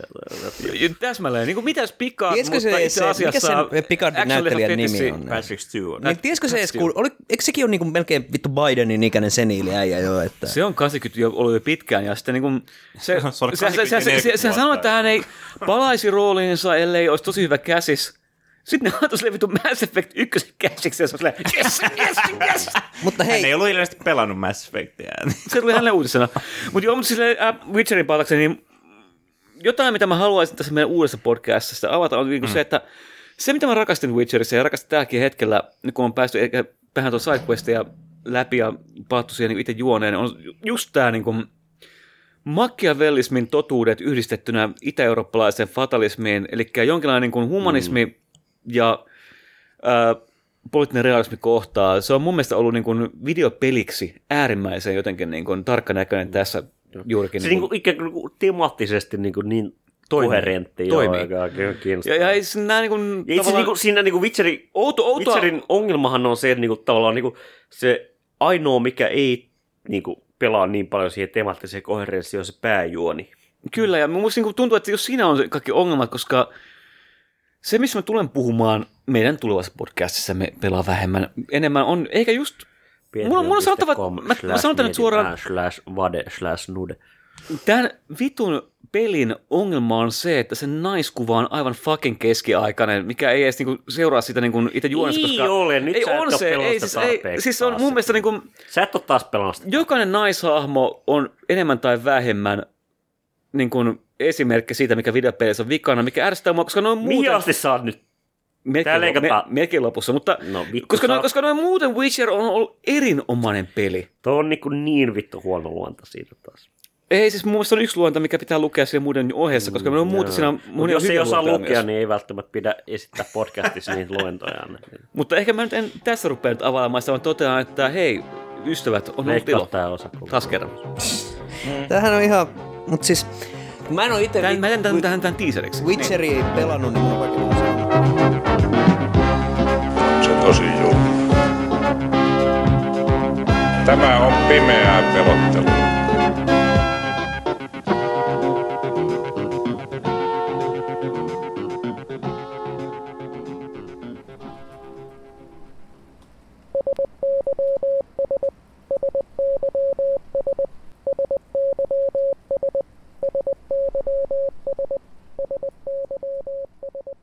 Täsmälleen, niin kuin mitäs Picard, Tieskö mutta se- itse se- mikä asiassa... sen Picardin Actually näyttelijän nimi on? Patrick Stewart. Niin, tiesikö se edes, kun, oli, eikö sekin ole niinku melkein vittu Bidenin ikäinen seniili äijä jo, että... Se on 80 jo ollut jo pitkään, ja sitten niin kuin, se, se, Se se, se, se, se, se, 80 se sanoi, että hän ei palaisi rooliinsa, ellei olisi tosi hyvä käsis. Sitten ne antoi sille vittu Mass Effect 1 käsiksi, ja se on silleen, yes, yes, yes. Mutta Hän hei, ei ollut ilmeisesti pelannut Mass Effectia. Se tuli hänelle uutisena. Mutta joo, mutta silleen äh, Witcherin palatakseni, niin jotain, mitä mä haluaisin tässä meidän uudessa podcastissa avata, on niin mm. se, että se, mitä mä rakastin Witcherissa ja rakastin tälläkin hetkellä, nyt kun on päästy ehkä vähän tuon sidequestia läpi ja paattu siihen niin itse juoneen, on just tämä niin kuin machiavellismin totuudet yhdistettynä itä-eurooppalaiseen fatalismiin, eli jonkinlainen niin kuin humanismi mm. ja ää, poliittinen realismi kohtaa. Se on mun mielestä ollut niin kuin videopeliksi äärimmäisen jotenkin niin kuin tarkkanäköinen tässä juurikin. Se niin niin kuin, ikään kuin niinku temaattisesti niin, kuin niin Toimii. koherentti. Toimii. Joo, ja, ja ei se nämä niin kuin, Ja itse niin kuin, siinä niin kuin Witcherin, outo, outoa, Witcherin ongelmahan on se, että niin kuin, tavallaan niin kuin, se ainoa, mikä ei niin kuin, pelaa niin paljon siihen temaattiseen koherenssiin, on se pääjuoni. Kyllä, ja minusta niin tuntuu, että jos siinä on kaikki ongelmat, koska se, missä mä tulen puhumaan meidän tulevassa podcastissa, me pelaa vähemmän, enemmän on, eikä just, Mulla- mulla on sanottava- mä- mä sanon tän nyt suoraan- Slash vade, slash nude. Tämän vitun pelin ongelma on se, että se naiskuva on aivan fucking keskiaikainen, mikä ei edes niinku seuraa sitä niinku itse juonesta, Ei koska... ole, nyt ei sä on se, ei, siis, ei, siis on mun mielestä niinku, Sä et ole taas pelannut sitä. jokainen naishahmo on enemmän tai vähemmän niin kuin esimerkki siitä, mikä videopelissä on vikana, mikä ärsyttää mua, koska ne on Mihin muuten... asti sä oot nyt? Melkein, me, melkein lopussa, mutta No, vittu, koska, noin, koska noin muuten Witcher on ollut erinomainen peli. Tuo on niin, kuin niin vittu huono luonta siitä taas. Ei, siis mun mielestä on yksi luonta, mikä pitää lukea siellä muiden ohjeessa, koska meillä on muuta siinä monia jos ei osaa lukea, myös. niin ei välttämättä pidä esittää podcastissa niitä luentoja. Mutta ehkä mä nyt en tässä rupea nyt avaamaan sitä, vaan totean, että hei, ystävät, on ollut ilo. tää osa. Taas kerran. tämähän on ihan... Mutta siis, mä en ole itse Tän, mä jätän tämän, tähän, tähän teaseriksi. Witcheria ei pelannut, niin on vaikka. Se tosi julma. Tämä on pimeää pelottelua. Thank you.